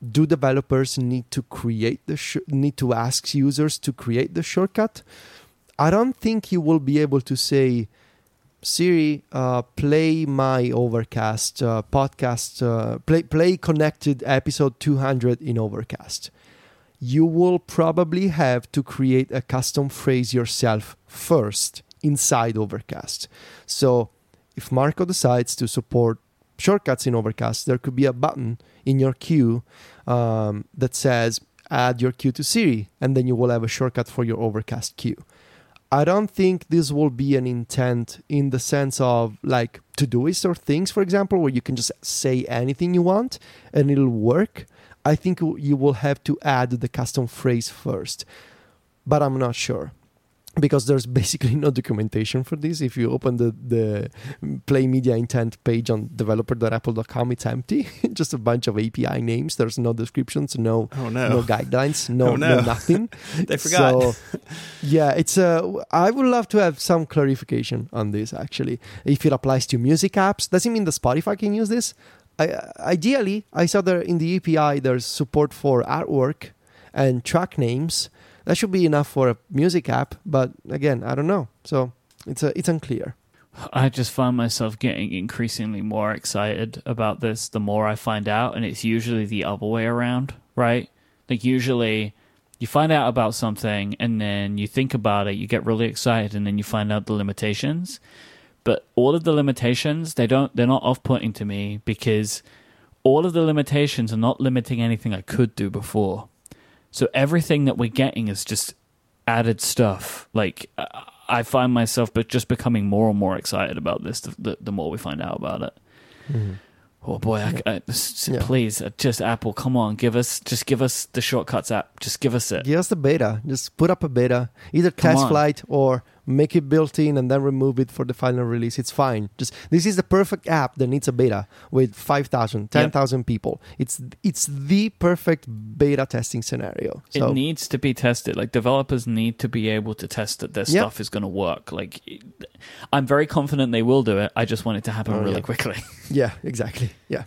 B: Do developers need to create the sh- need to ask users to create the shortcut? I don't think you will be able to say, Siri, uh, play my Overcast uh, podcast, uh, play play connected episode 200 in Overcast. You will probably have to create a custom phrase yourself first inside Overcast. So, if Marco decides to support shortcuts in Overcast, there could be a button in your queue um, that says add your queue to Siri, and then you will have a shortcut for your Overcast queue. I don't think this will be an intent in the sense of like Todoist or things, for example, where you can just say anything you want and it'll work. I think you will have to add the custom phrase first, but I'm not sure because there's basically no documentation for this. If you open the, the Play Media Intent page on developer.apple.com, it's empty. just a bunch of API names. There's no descriptions, no
A: Oh
B: no
A: no,
B: guidelines, no,
A: Oh, no.
B: no nothing.
A: they forgot.
B: So, yeah, it's uh, I would love to have some clarification on this. Actually, if it applies to music apps, does it mean the Spotify can use this? I, ideally, I saw there in the API there's support for artwork and track names. That should be enough for a music app, but again, I don't know. So it's a, it's unclear.
C: I just find myself getting increasingly more excited about this the more I find out, and it's usually the other way around, right? Like, usually you find out about something and then you think about it, you get really excited, and then you find out the limitations. But all of the limitations, they don't, they're not off putting to me because all of the limitations are not limiting anything I could do before. So everything that we're getting is just added stuff. Like, I- find myself but just becoming more and more excited about this the, the, the more we find out about it. Oh boy, I, I,
B: Yeah.
C: please, uh, just Apple, come on, give us, just give us the shortcuts app. Just give us it.
B: Give us the beta. Just put up a beta, either
C: Come
B: test
C: on.
B: flight or make it built in and then remove it for the final release. It's fine. Just this is the perfect app that needs a beta with 5,000, 10,000 people. It's it's the perfect beta testing scenario. So
C: It needs to be tested. Like developers need to be able to test that their
B: Yeah.
C: stuff is going to work. Like, I'm very confident they will do it. I just want it to happen
B: Oh,
C: really
B: yeah.
C: quickly.
B: yeah, exactly. Yeah.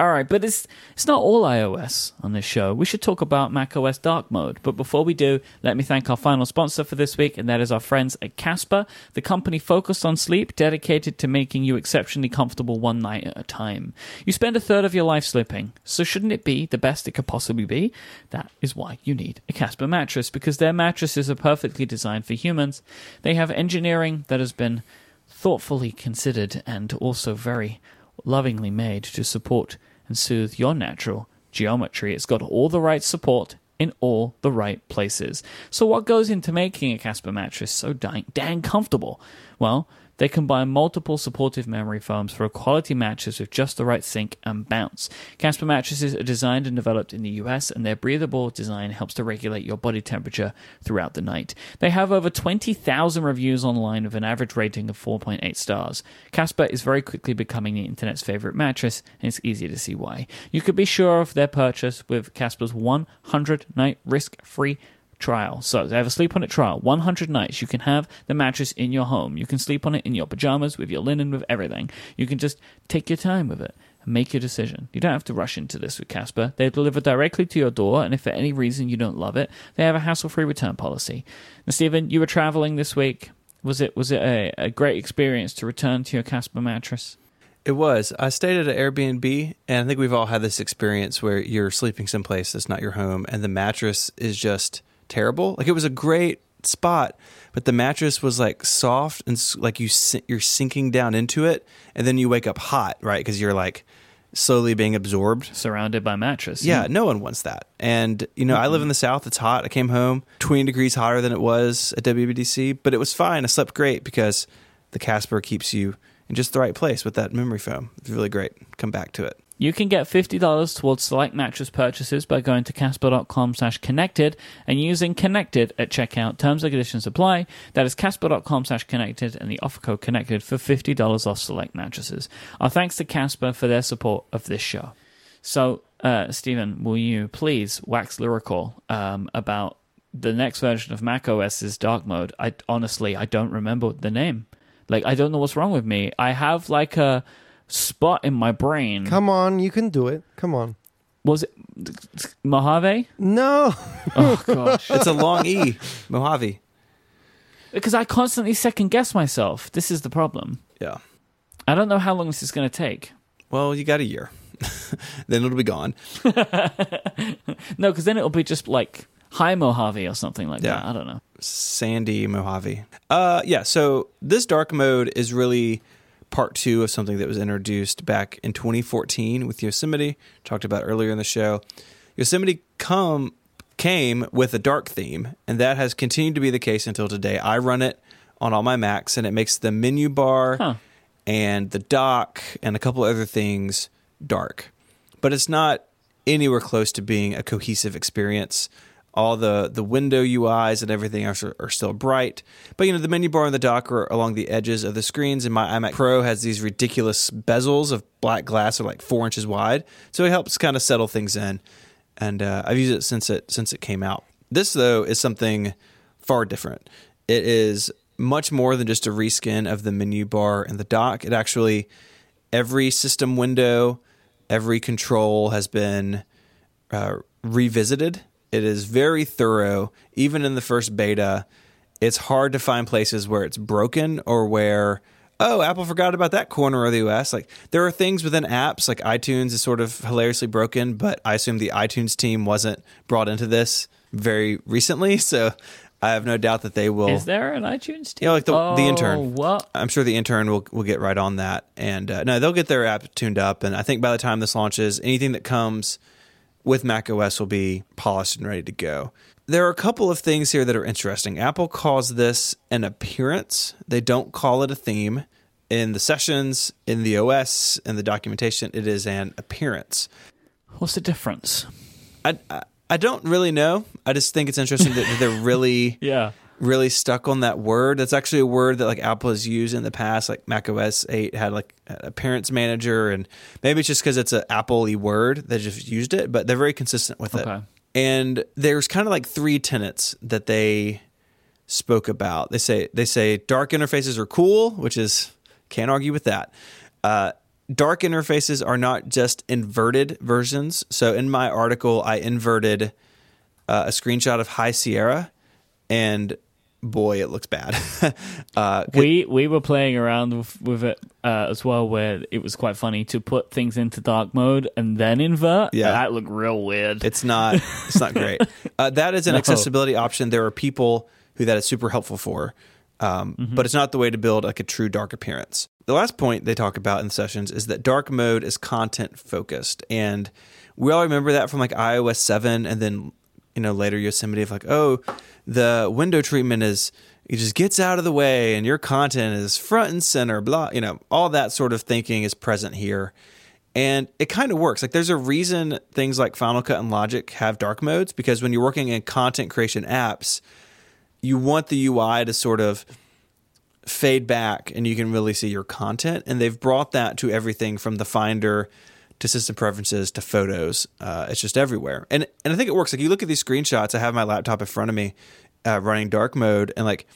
C: All right, but it's it's not all iOS on this show. We should talk about macOS Dark Mode. But before we do, let me thank our final sponsor for this week, and that is our friends at Casper, the company focused on sleep, dedicated to making you exceptionally comfortable one night at a time. You spend a third of your life sleeping, so shouldn't it be the best it could possibly be? That is why you need a Casper mattress, because their mattresses are perfectly designed for humans. They have engineering that has been thoughtfully considered and also very lovingly made to support and soothe your natural geometry. It's got all the right support in all the right places. So, what goes into making a Casper mattress so dang, dang comfortable? Well, they combine multiple supportive memory foams for a quality mattress with just the right sink and bounce. Casper mattresses are designed and developed in the US, and their breathable design helps to regulate your body temperature throughout the night. They have over 20,000 reviews online with an average rating of 4.8 stars. Casper is very quickly becoming the internet's favorite mattress, and it's easy to see why. You could be sure of their purchase with Casper's 100 night risk free trial. So they have a sleep on it trial. 100 nights. You can have the mattress in your home. You can sleep on it in your pajamas, with your linen, with everything. You can just take your time with it and make your decision. You don't have to rush into this with Casper. They deliver directly to your door, and if for any reason you don't love it, they have a hassle-free return policy. Now, Stephen, you were traveling this week. Was it was it a, a great experience to return to your Casper mattress?
A: It was. I stayed at an Airbnb, and I think we've all had this experience where you're sleeping someplace that's not your home, and the mattress is just terrible. Like it was a great spot, but the mattress was like soft and like you you're sinking down into it, and then you wake up hot, right? Because you're like slowly being absorbed,
C: surrounded by mattress.
A: Yeah, no one wants that. And you know, mm-hmm. I live in the south. It's hot. I came home 20 degrees hotter than it was at WWDC, but it was fine. I slept great because the Casper keeps you in just the right place with that memory foam. It's really great. Come back to it.
C: You can get $50 towards select mattress purchases by going to casper.com slash connected and using connected at checkout. Terms and conditions apply. That is casper.com slash connected and the offer code connected for $50 off select mattresses. Our thanks to Casper for their support of this show. So, uh, Stephen, will you please wax lyrical um, about the next version of Mac OS's dark mode? I honestly, I don't remember the name. Like, I don't know what's wrong with me. I have like a spot in my brain.
B: Come on, you can do it. Come on.
C: Was it Mojave?
B: No.
C: oh gosh,
A: it's a long E. Mojave.
C: Because I constantly second guess myself. This is the problem.
A: Yeah.
C: I don't know how long this is going to take.
A: Well, you got a year. then it'll be gone.
C: no, because then it'll be just like high Mojave or something like yeah. that. I don't know.
A: Sandy Mojave. Uh, yeah. So this dark mode is really part two of something that was introduced back in 2014 with Yosemite, talked about earlier in the show. Yosemite come came with a dark theme, and that has continued to be the case until today. I run it on all my Macs, and it makes the menu bar huh. and the dock and a couple other things dark. But it's not anywhere close to being a cohesive experience all the the window UIs and everything are, are still bright. But you know the menu bar and the dock are along the edges of the screens, and my iMac Pro has these ridiculous bezels of black glass, are like four inches wide, so it helps kind of settle things in. And uh, I've used it since it since it came out. This though is something far different. It is much more than just a reskin of the menu bar and the dock. It actually every system window, every control has been uh, revisited it is very thorough. Even in the first beta, it's hard to find places where it's broken or where oh, Apple forgot about that corner of the US. Like there are things within apps, like iTunes is sort of hilariously broken, but I assume the iTunes team wasn't brought into this very recently, so I have no doubt that they will.
C: Is there an iTunes team?
A: Yeah, like the,
C: oh,
A: the intern.
C: What?
A: I'm sure the intern will will get right on that, and uh, no, they'll get their app tuned up. And I think by the time this launches, anything that comes with macOS will be polished and ready to go. There are a couple of things here that are interesting. Apple calls this an appearance. They don't call it a theme. In the sessions, in the OS, in the documentation, it is an appearance.
C: What's the difference?
A: I, I, I don't really know. I just think it's interesting that they're really
C: yeah
A: really stuck on that word. That's actually a word that like Apple has used in the past. Like Mac OS 8 had like appearance manager, and maybe it's just because it's an Apple word they just used it, but they're very consistent with okay. it. And there's kind of like three tenets that they spoke about. They say they say dark interfaces are cool, which is can't argue with that. Uh, dark interfaces are not just inverted versions. So in my article, I inverted uh, a screenshot of High Sierra and boy, it looks bad.
C: uh, we we were playing around with, with it uh, as well, where it was quite funny to put things into dark mode and then invert.
A: Yeah,
C: that looked real weird.
A: It's not. It's not great. uh, that is an no. accessibility option. There are people who that is super helpful for. Um, mm-hmm. But it's not the way to build like a true dark appearance. The last point they talk about in the sessions is that dark mode is content focused, and we all remember that from like iOS seven, and then you know later Yosemite of like, oh, the window treatment is it just gets out of the way and your content is front and center. Blah, you know, all that sort of thinking is present here. And it kind of works. Like there's a reason things like Final Cut and Logic have dark modes because when you're working in content creation apps, you want the UI to sort of fade back and you can really see your content. And they've brought that to everything from the Finder to system preferences to photos. Uh, it's just everywhere. And and I think it works. Like you look at these screenshots, I have my laptop in front of me uh, running dark mode and like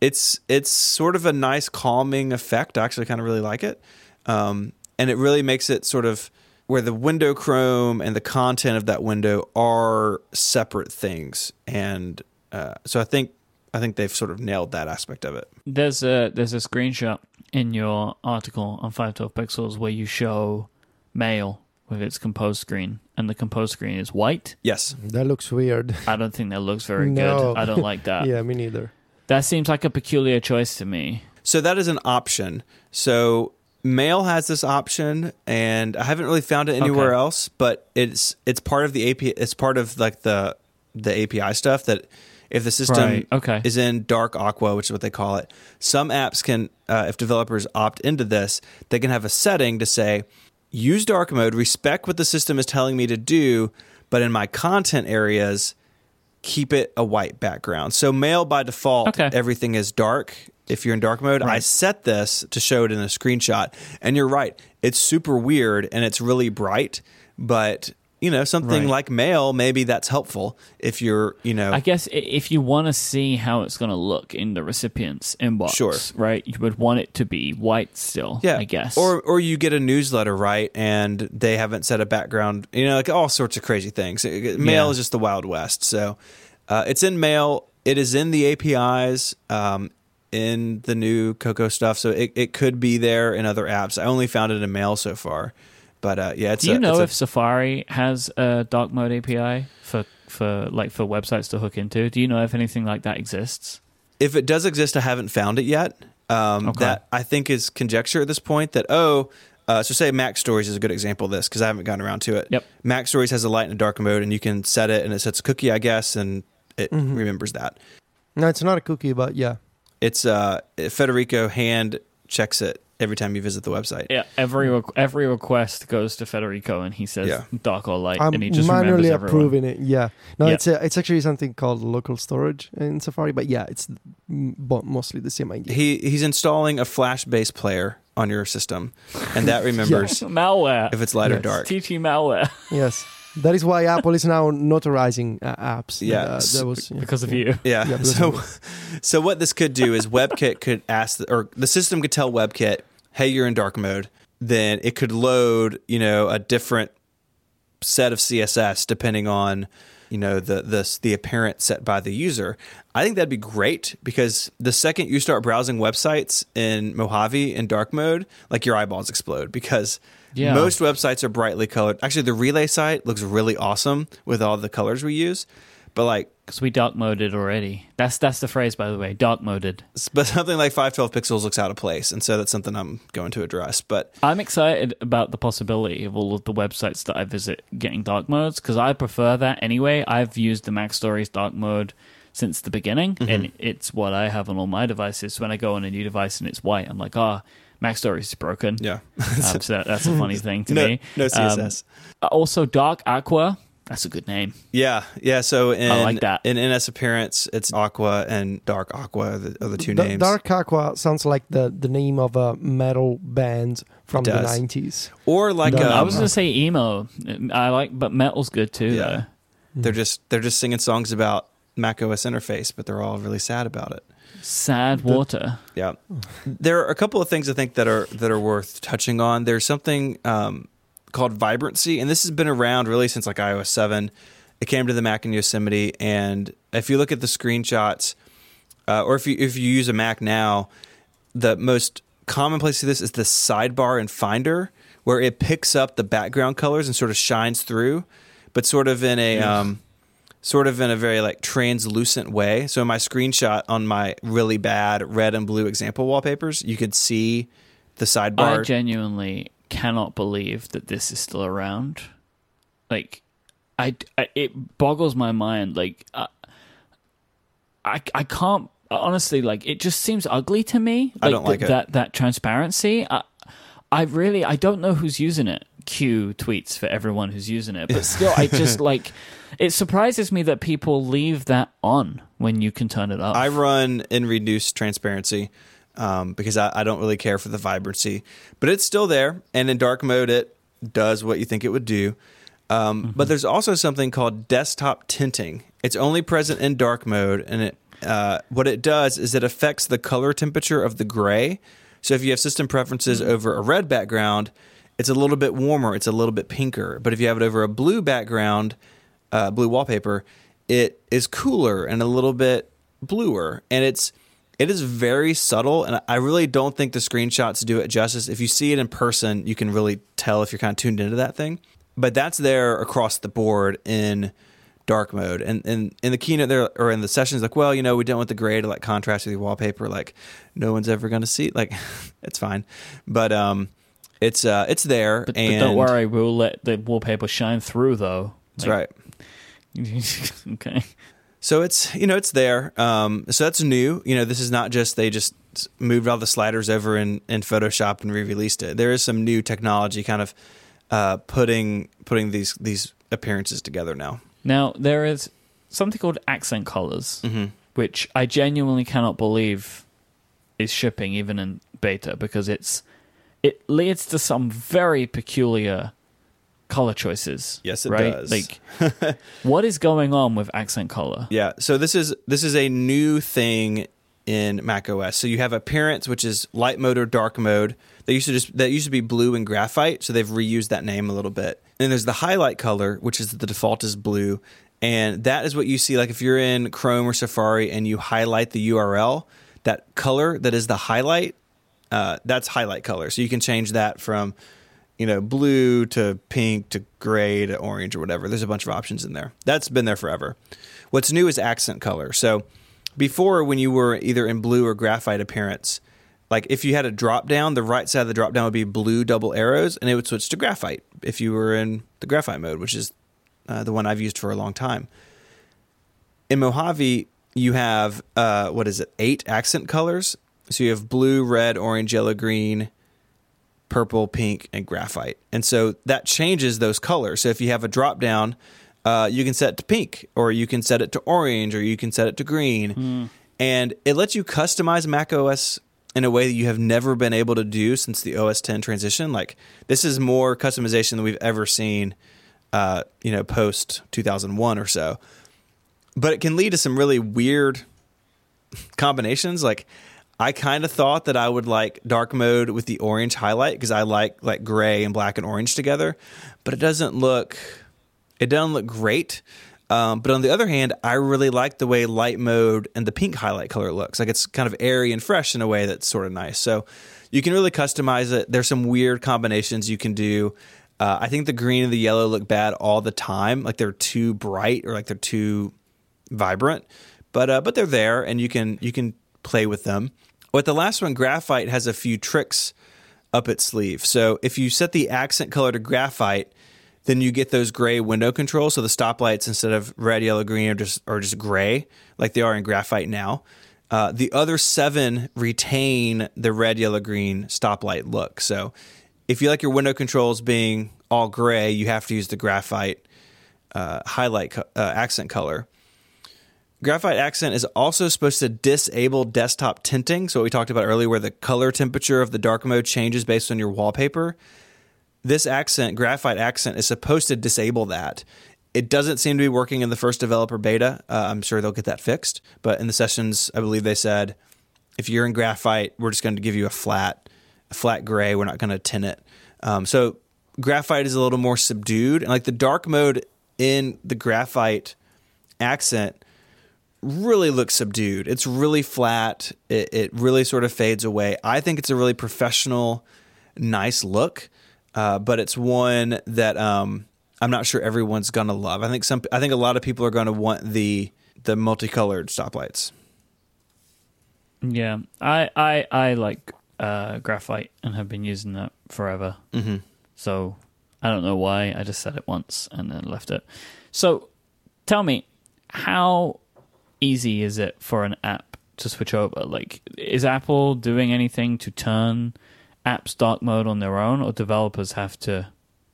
A: it's it's sort of a nice calming effect. I actually kind of really like it. Um, and it really makes it sort of where the window chrome and the content of that window are separate things. And uh, so I think I think they've sort of nailed that aspect of it.
C: There's a there's a screenshot in your article on 512 pixels where you show mail with its compose screen and the compose screen is white.
A: Yes.
B: That looks weird.
C: I don't think that looks very
B: No.
C: good. I don't like that.
B: yeah, me neither.
C: That seems like a peculiar choice to me.
A: So that is an option. So Mail has this option, and I haven't really found it anywhere
C: Okay.
A: else. But it's it's part of the API. It's part of like the the API stuff that if the system
C: Right, okay.
A: is in dark aqua, which is what they call it, some apps can, uh, if developers opt into this, they can have a setting to say use dark mode, respect what the system is telling me to do, but in my content areas, keep it a white background. So mail by default,
C: Okay.
A: everything is dark. If you're in dark mode, I set this to show it in a screenshot. And you're right. It's super weird and it's really bright, but you know, something
C: Right.
A: like mail, maybe that's helpful if you're, you know,
C: I guess if you want to see how it's going to look in the recipient's inbox,
A: Sure.
C: right, you would want it to be white still,
A: yeah,
C: I guess.
A: Or or you get a newsletter, right? And they haven't set a background, you know, like all sorts of crazy things. Mail
C: Yeah.
A: is just the Wild West. So uh, it's in mail. It is in the APIs. Um, in the new Cocoa stuff, so it, it could be there in other apps. I only found it in mail so far, but uh, yeah, it's
C: Do you
A: a,
C: know
A: it's a-
C: if Safari has a dark mode API for for like for websites to hook into? Do you know if anything like that exists?
A: if it does exist, I haven't found it yet. Um,
C: Okay.
A: That I think is conjecture at this point. That oh, uh, so say MacStories is a good example of this because I haven't gotten around to it.
C: Yep.
A: MacStories has a light and a dark mode, and you can set it, and it sets a cookie, I guess, and it
B: Mhm.
A: remembers that.
B: No, it's not a cookie, but yeah.
A: It's uh, Federico hand checks it every time you visit the website.
C: Yeah, every requ- every request goes to Federico, and he says
A: Yeah.
C: dark or light,
B: I'm
C: and he just
B: manually
C: remembers everyone.
B: approving it. Yeah, no,
C: Yeah.
B: it's a, it's actually something called local storage in Safari, but yeah, it's bo- mostly the same idea.
A: He he's installing a Flash based player on your system, and that remembers
C: malware.
A: if it's light or dark.
C: TT malware
B: yes, that is why Apple is now notarizing uh, apps.
A: Yeah,
B: uh, that was yeah.
C: because of you.
A: Yeah.
B: Yeah,
A: so, so what this could do is WebKit could ask, the, or the system could tell WebKit, "Hey, you're in dark mode." Then it could load, you know, a different set of CSS depending on, you know, the the the apparent set by the user. I think that'd be great because the second you start browsing websites in Mojave in dark mode, like your eyeballs explode because.
C: Yeah.
A: Most websites are brightly colored. Actually, the Relay site looks really awesome with all the colors we use. But like
C: Because we dark moded already. That's that's the phrase, by the way. Dark moded.
A: but something like 512 pixels looks out of place and so that's something i'm going to address but
C: I'm excited about the possibility of all of the websites that I visit getting dark modes because I prefer that anyway. I've used the MacStories dark mode since the beginning,
A: Mm-hmm.
C: and it's what I have on all my devices. So When I go on a new device and it's white, I'm like, ah, Mac Stories is broken.
A: yeah
C: Um, so that, that's a funny thing to
A: no,
C: me.
A: no
C: Um,
A: css
C: also, Dark Aqua. That's a good name.
A: yeah yeah so in
C: I like that.
A: in NSAppearance it's aqua and dark aqua are the, are the two
B: Da-
A: names
B: Dark Aqua sounds like the, the name of a metal band from the 90s.
A: or like
B: No,
A: um,
C: I was gonna say emo. I like, but metal's good too.
A: Yeah.
C: Though.
A: they're just they're just singing songs about mac os interface but they're all really sad about it
C: Sad water.
A: Yeah, there are a couple of things I think that are that are worth touching on. There's something um, called vibrancy, and this has been around really since like iOS seven. It came to the Mac in Yosemite, and if you look at the screenshots, uh, or if you if you use a Mac now, the most common place to this is the sidebar in Finder, where it picks up the background colors and sort of shines through, but sort of in a um, sort of in a very like translucent way. So in my screenshot on my really bad red and blue example wallpapers, you could see the sidebar.
C: I genuinely cannot believe that this is still around. Like, I, I it boggles my mind. Like, uh, I I can't honestly like it. Just seems ugly to me.
A: I don't like
C: th-
A: it.
C: that that transparency. I, I really I don't know who's using it. Q tweets for everyone who's using it, but still, I just like it surprises me that people leave that on when you can turn it off.
A: I run in reduced transparency um, because I, I don't really care for the vibrancy, but it's still there. And in dark mode, it does what you think it would do. Um, But there's also something called desktop tinting. It's only present in dark mode, and it uh, what it does is it affects the color temperature of the gray. So if you have system preferences over a red background, it's a little bit warmer. It's a little bit pinker. But if you have it over a blue background, uh, blue wallpaper, it is cooler and a little bit bluer, and it's it is very subtle. And I really don't think the screenshots do it justice. If you see it in person, you can really tell if you're kind of tuned into that thing. But that's there across the board in dark mode. And, and in the keynote there or in the sessions, like, well, you know, we don't want the gray to like contrast with the wallpaper. Like, no one's ever going to see. Like, it's fine. But um, it's uh, it's there.
C: but, but don't worry, we'll let the wallpaper shine through though.
A: That's right.
C: okay.
A: So it's you know it's there. Um, so that's new. You know this is not just they just moved all the sliders over in, in Photoshop and re-released it. There is some new technology kind of uh, putting putting these these appearances together now.
C: Now there is something called accent colors,
A: Mm-hmm.
C: which I genuinely cannot believe is shipping even in beta because it's it leads to some very peculiar color choices.
A: Yes, it
C: right?
A: does.
C: Like, what is going on with accent color?
A: Yeah. So this is this is a new thing in Mac OS. So you have appearance, which is light mode or dark mode. They used to just that used to be blue and graphite, so they've reused that name a little bit. And there's the highlight color, which is the default is blue, and that is what you see. Like if you're in Chrome or Safari and you highlight the URL, that color that is the highlight, uh, that's highlight color. So you can change that from you know, blue to pink to gray to orange or whatever. There's a bunch of options in there. That's been there forever. What's new is accent color. So before, when you were either in blue or graphite appearance, like if you had a drop down, the right side of the drop down would be blue double arrows, and it would switch to graphite if you were in the graphite mode, which is uh, the one I've used for a long time. In Mojave, you have uh, what is it? Eight accent colors. So you have blue, red, orange, yellow, green, purple, pink, and graphite. And so that changes those colors. So if you have a drop down, uh, you can set it to pink, or you can set it to orange, or you can set it to green. And it lets you customize Mac OS in a way that you have never been able to do since the OS 10 transition. Like this is more customization than we've ever seen, uh, you know, post 2001 or so. But it can lead to some really weird combinations. Like I kind of thought that I would like dark mode with the orange highlight because I like like gray and black and orange together, but it doesn't look it doesn't look great. Um, but on the other hand, I really like the way light mode and the pink highlight color looks. Like it's kind of airy and fresh in a way that's sort of nice. So you can really customize it. There's some weird combinations you can do. Uh, I think the green and the yellow look bad all the time. Like they're too bright or like they're too vibrant. But uh, but they're there and you can you can play with them. With the last one, graphite has a few tricks up its sleeve. So if you set the accent color to graphite, then you get those gray window controls. So the stoplights instead of red, yellow, green are just are just gray, like they are in graphite now. Uh, the other seven retain the red, yellow, green stoplight look. So if you like your window controls being all gray, you have to use the graphite uh, highlight co- uh, accent color. Graphite accent is also supposed to disable desktop tinting. So, what we talked about earlier, where the color temperature of the dark mode changes based on your wallpaper. This accent, graphite accent, is supposed to disable that. It doesn't seem to be working in the first developer beta. Uh, I'm sure they'll get that fixed. But in the sessions, I believe they said if you're in graphite, we're just going to give you a flat, a flat gray. We're not going to tint it. Um, so graphite is a little more subdued, and like the dark mode in the graphite accent really looks subdued. It's really flat. It, it really sort of fades away. I think it's a really professional, nice look, uh, but it's one that um, I'm not sure everyone's gonna love. I think some. I think a lot of people are going to want the the multicolored stoplights.
C: Yeah, I I I like uh, graphite and have been using that forever.
A: Mm-hmm.
C: So I don't know why. I just said it once and then left it. So tell me, how easy is it for an app to switch over? Like, is Apple doing anything to turn apps dark mode on their own, or developers have to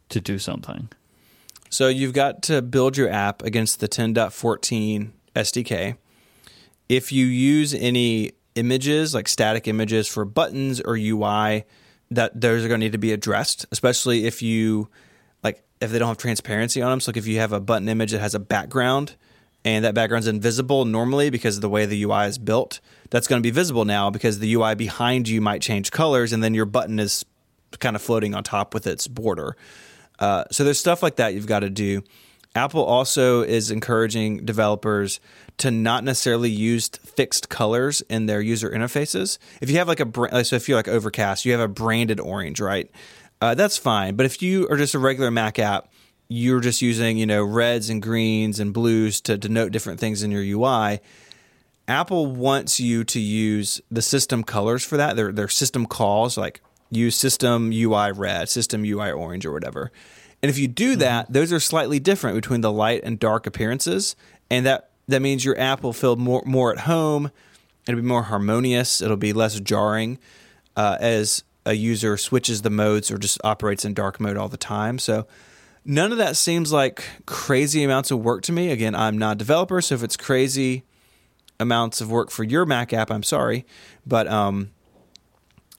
C: to do something?
A: So you've got to build your app against the 10.14 SDK. If you use any images, like static images for buttons or UI, that those are going to need to be addressed, especially if you like if they don't have transparency on them. So like if you have a button image that has a background and that background's invisible normally because of the way the UI is built, that's going to be visible now because the UI behind you might change colors and then your button is kind of floating on top with its border. Uh, so there's stuff like that you've got to do. Apple also is encouraging developers to not necessarily use fixed colors in their user interfaces. If you have like a so if you're like Overcast, you have a branded orange, right? Uh, that's fine. But if you are just a regular Mac app, you're just using you know reds and greens and blues to denote different things in your UI. Apple wants you to use the system colors for that. Their their system calls like use system UI red, system UI orange, or whatever. And if you do mm-hmm. that, those are slightly different between the light and dark appearances, and that that means your app will feel more more at home. It'll be more harmonious. It'll be less jarring uh, as a user switches the modes or just operates in dark mode all the time. So none of that seems like crazy amounts of work to me. Again, I'm not a developer, so if it's crazy amounts of work for your Mac app, I'm sorry, but um,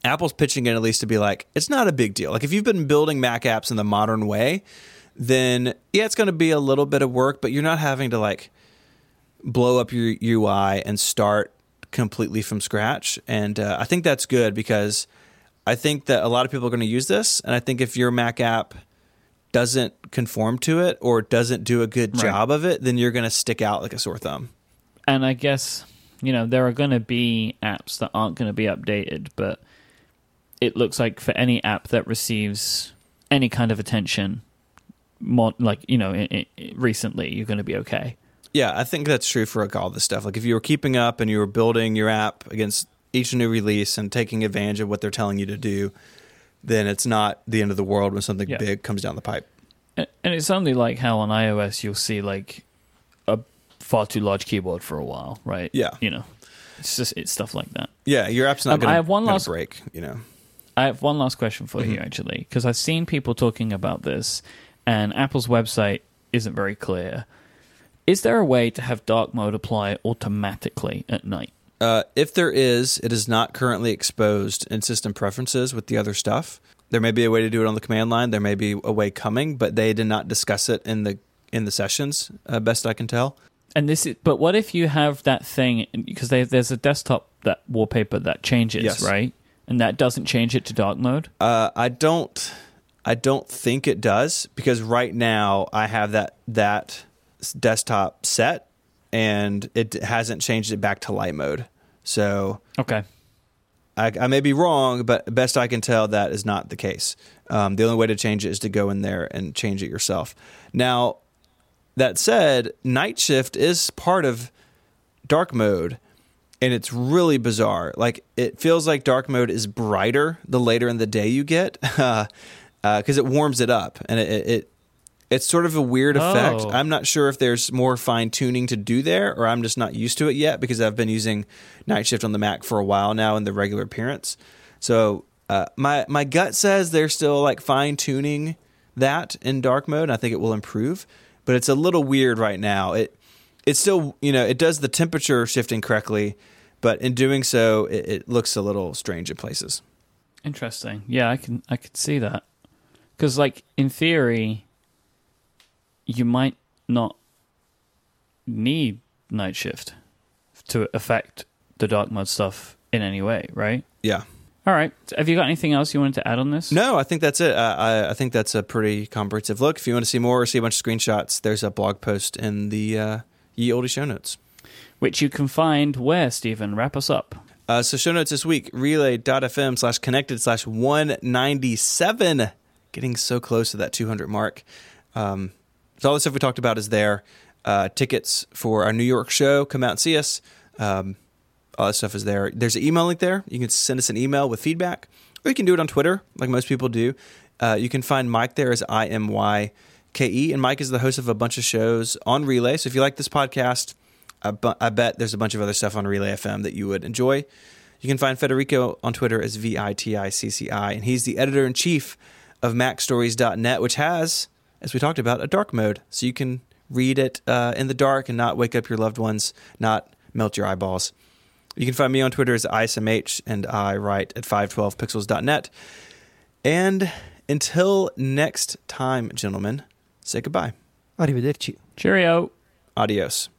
A: Apple's pitching it at least to be like, it's not a big deal. Like if you've been building Mac apps in the modern way, then yeah, it's going to be a little bit of work, but you're not having to like blow up your UI and start completely from scratch. And uh, I think that's good because I think that a lot of people are going to use this. And I think if your Mac app doesn't conform to it or doesn't do a good right. job of it, then you're going to stick out like a sore thumb.
C: And I guess, you know, there are going to be apps that aren't going to be updated, but it looks like for any app that receives any kind of attention, more, like you know, it, it, recently, you're going to be okay.
A: Yeah, I think that's true for like all this stuff. Like if you were keeping up and you were building your app against each new release and taking advantage of what they're telling you to do, then it's not the end of the world when something yeah. big comes down the pipe.
C: And it's only like how on iOS you'll see like a far too large keyboard for a while, right?
A: Yeah,
C: you know, it's just it's stuff like that.
A: Yeah, your app's not um, going to last- break. You know,
C: I have one last question for mm-hmm. you, actually, because I've seen people talking about this, and Apple's website isn't very clear. Is there a way to have dark mode apply automatically at night?
A: Uh, if there is, it is not currently exposed in system preferences with the other stuff. There may be a way to do it on the command line. There may be a way coming, but they did not discuss it in the in the sessions. Uh, best I can tell.
C: And this is, but what if you have that thing because there's a desktop that wallpaper that changes, yes. right? and that doesn't change it to dark mode.
A: Uh, I don't. I don't think it does because right now I have that that desktop set and it hasn't changed it back to light mode. So
C: okay,
A: I, I may be wrong, but best I can tell, that is not the case. Um, the only way to change it is to go in there and change it yourself. Now, that said, night shift is part of dark mode and it's really bizarre. Like it feels like dark mode is brighter the later in the day you get, because uh, it warms it up, and it, it it's sort of a weird effect. Oh. I'm not sure if there's more fine tuning to do there, or I'm just not used to it yet because I've been using Night Shift on the Mac for a while now in the regular appearance. So uh, my my gut says they're still like fine tuning that in dark mode. And I think it will improve, but it's a little weird right now. It it's still you know it does the temperature shifting correctly, but in doing so, it, it looks a little strange in places.
C: Interesting. Yeah, I can I could see that because like in theory, you might not need night shift to affect the dark mode stuff in any way, right?
A: Yeah.
C: All right. Have you got anything else you wanted to add on this?
A: No, I think that's it. Uh, I, I, think that's a pretty comprehensive look. If you want to see more or see a bunch of screenshots, there's a blog post in the uh, Ye Olde show notes.
C: Which you can find where, Stephen? Wrap us up.
A: Uh, so show notes this week, relay.fm slash connected slash 197. Getting so close to that 200 mark. Um, so all the stuff we talked about is there. Uh, tickets for our New York show, come out and see us. Um, all that stuff is there. There's an email link there. You can send us an email with feedback, or you can do it on Twitter, like most people do. Uh, you can find Myke there as I M Y K E, and Myke is the host of a bunch of shows on Relay. So if you like this podcast, I, bu- I bet there's a bunch of other stuff on Relay FM that you would enjoy. You can find Federico on Twitter as V I T I C C I, and he's the editor in chief of MacStories.net, which has, as we talked about, a dark mode. So you can read it uh, in the dark and not wake up your loved ones, not melt your eyeballs. You can find me on Twitter as ISMH, and I write at 512pixels.net. And until next time, gentlemen, say goodbye.
B: Arrivederci.
C: Cheerio.
A: Adios.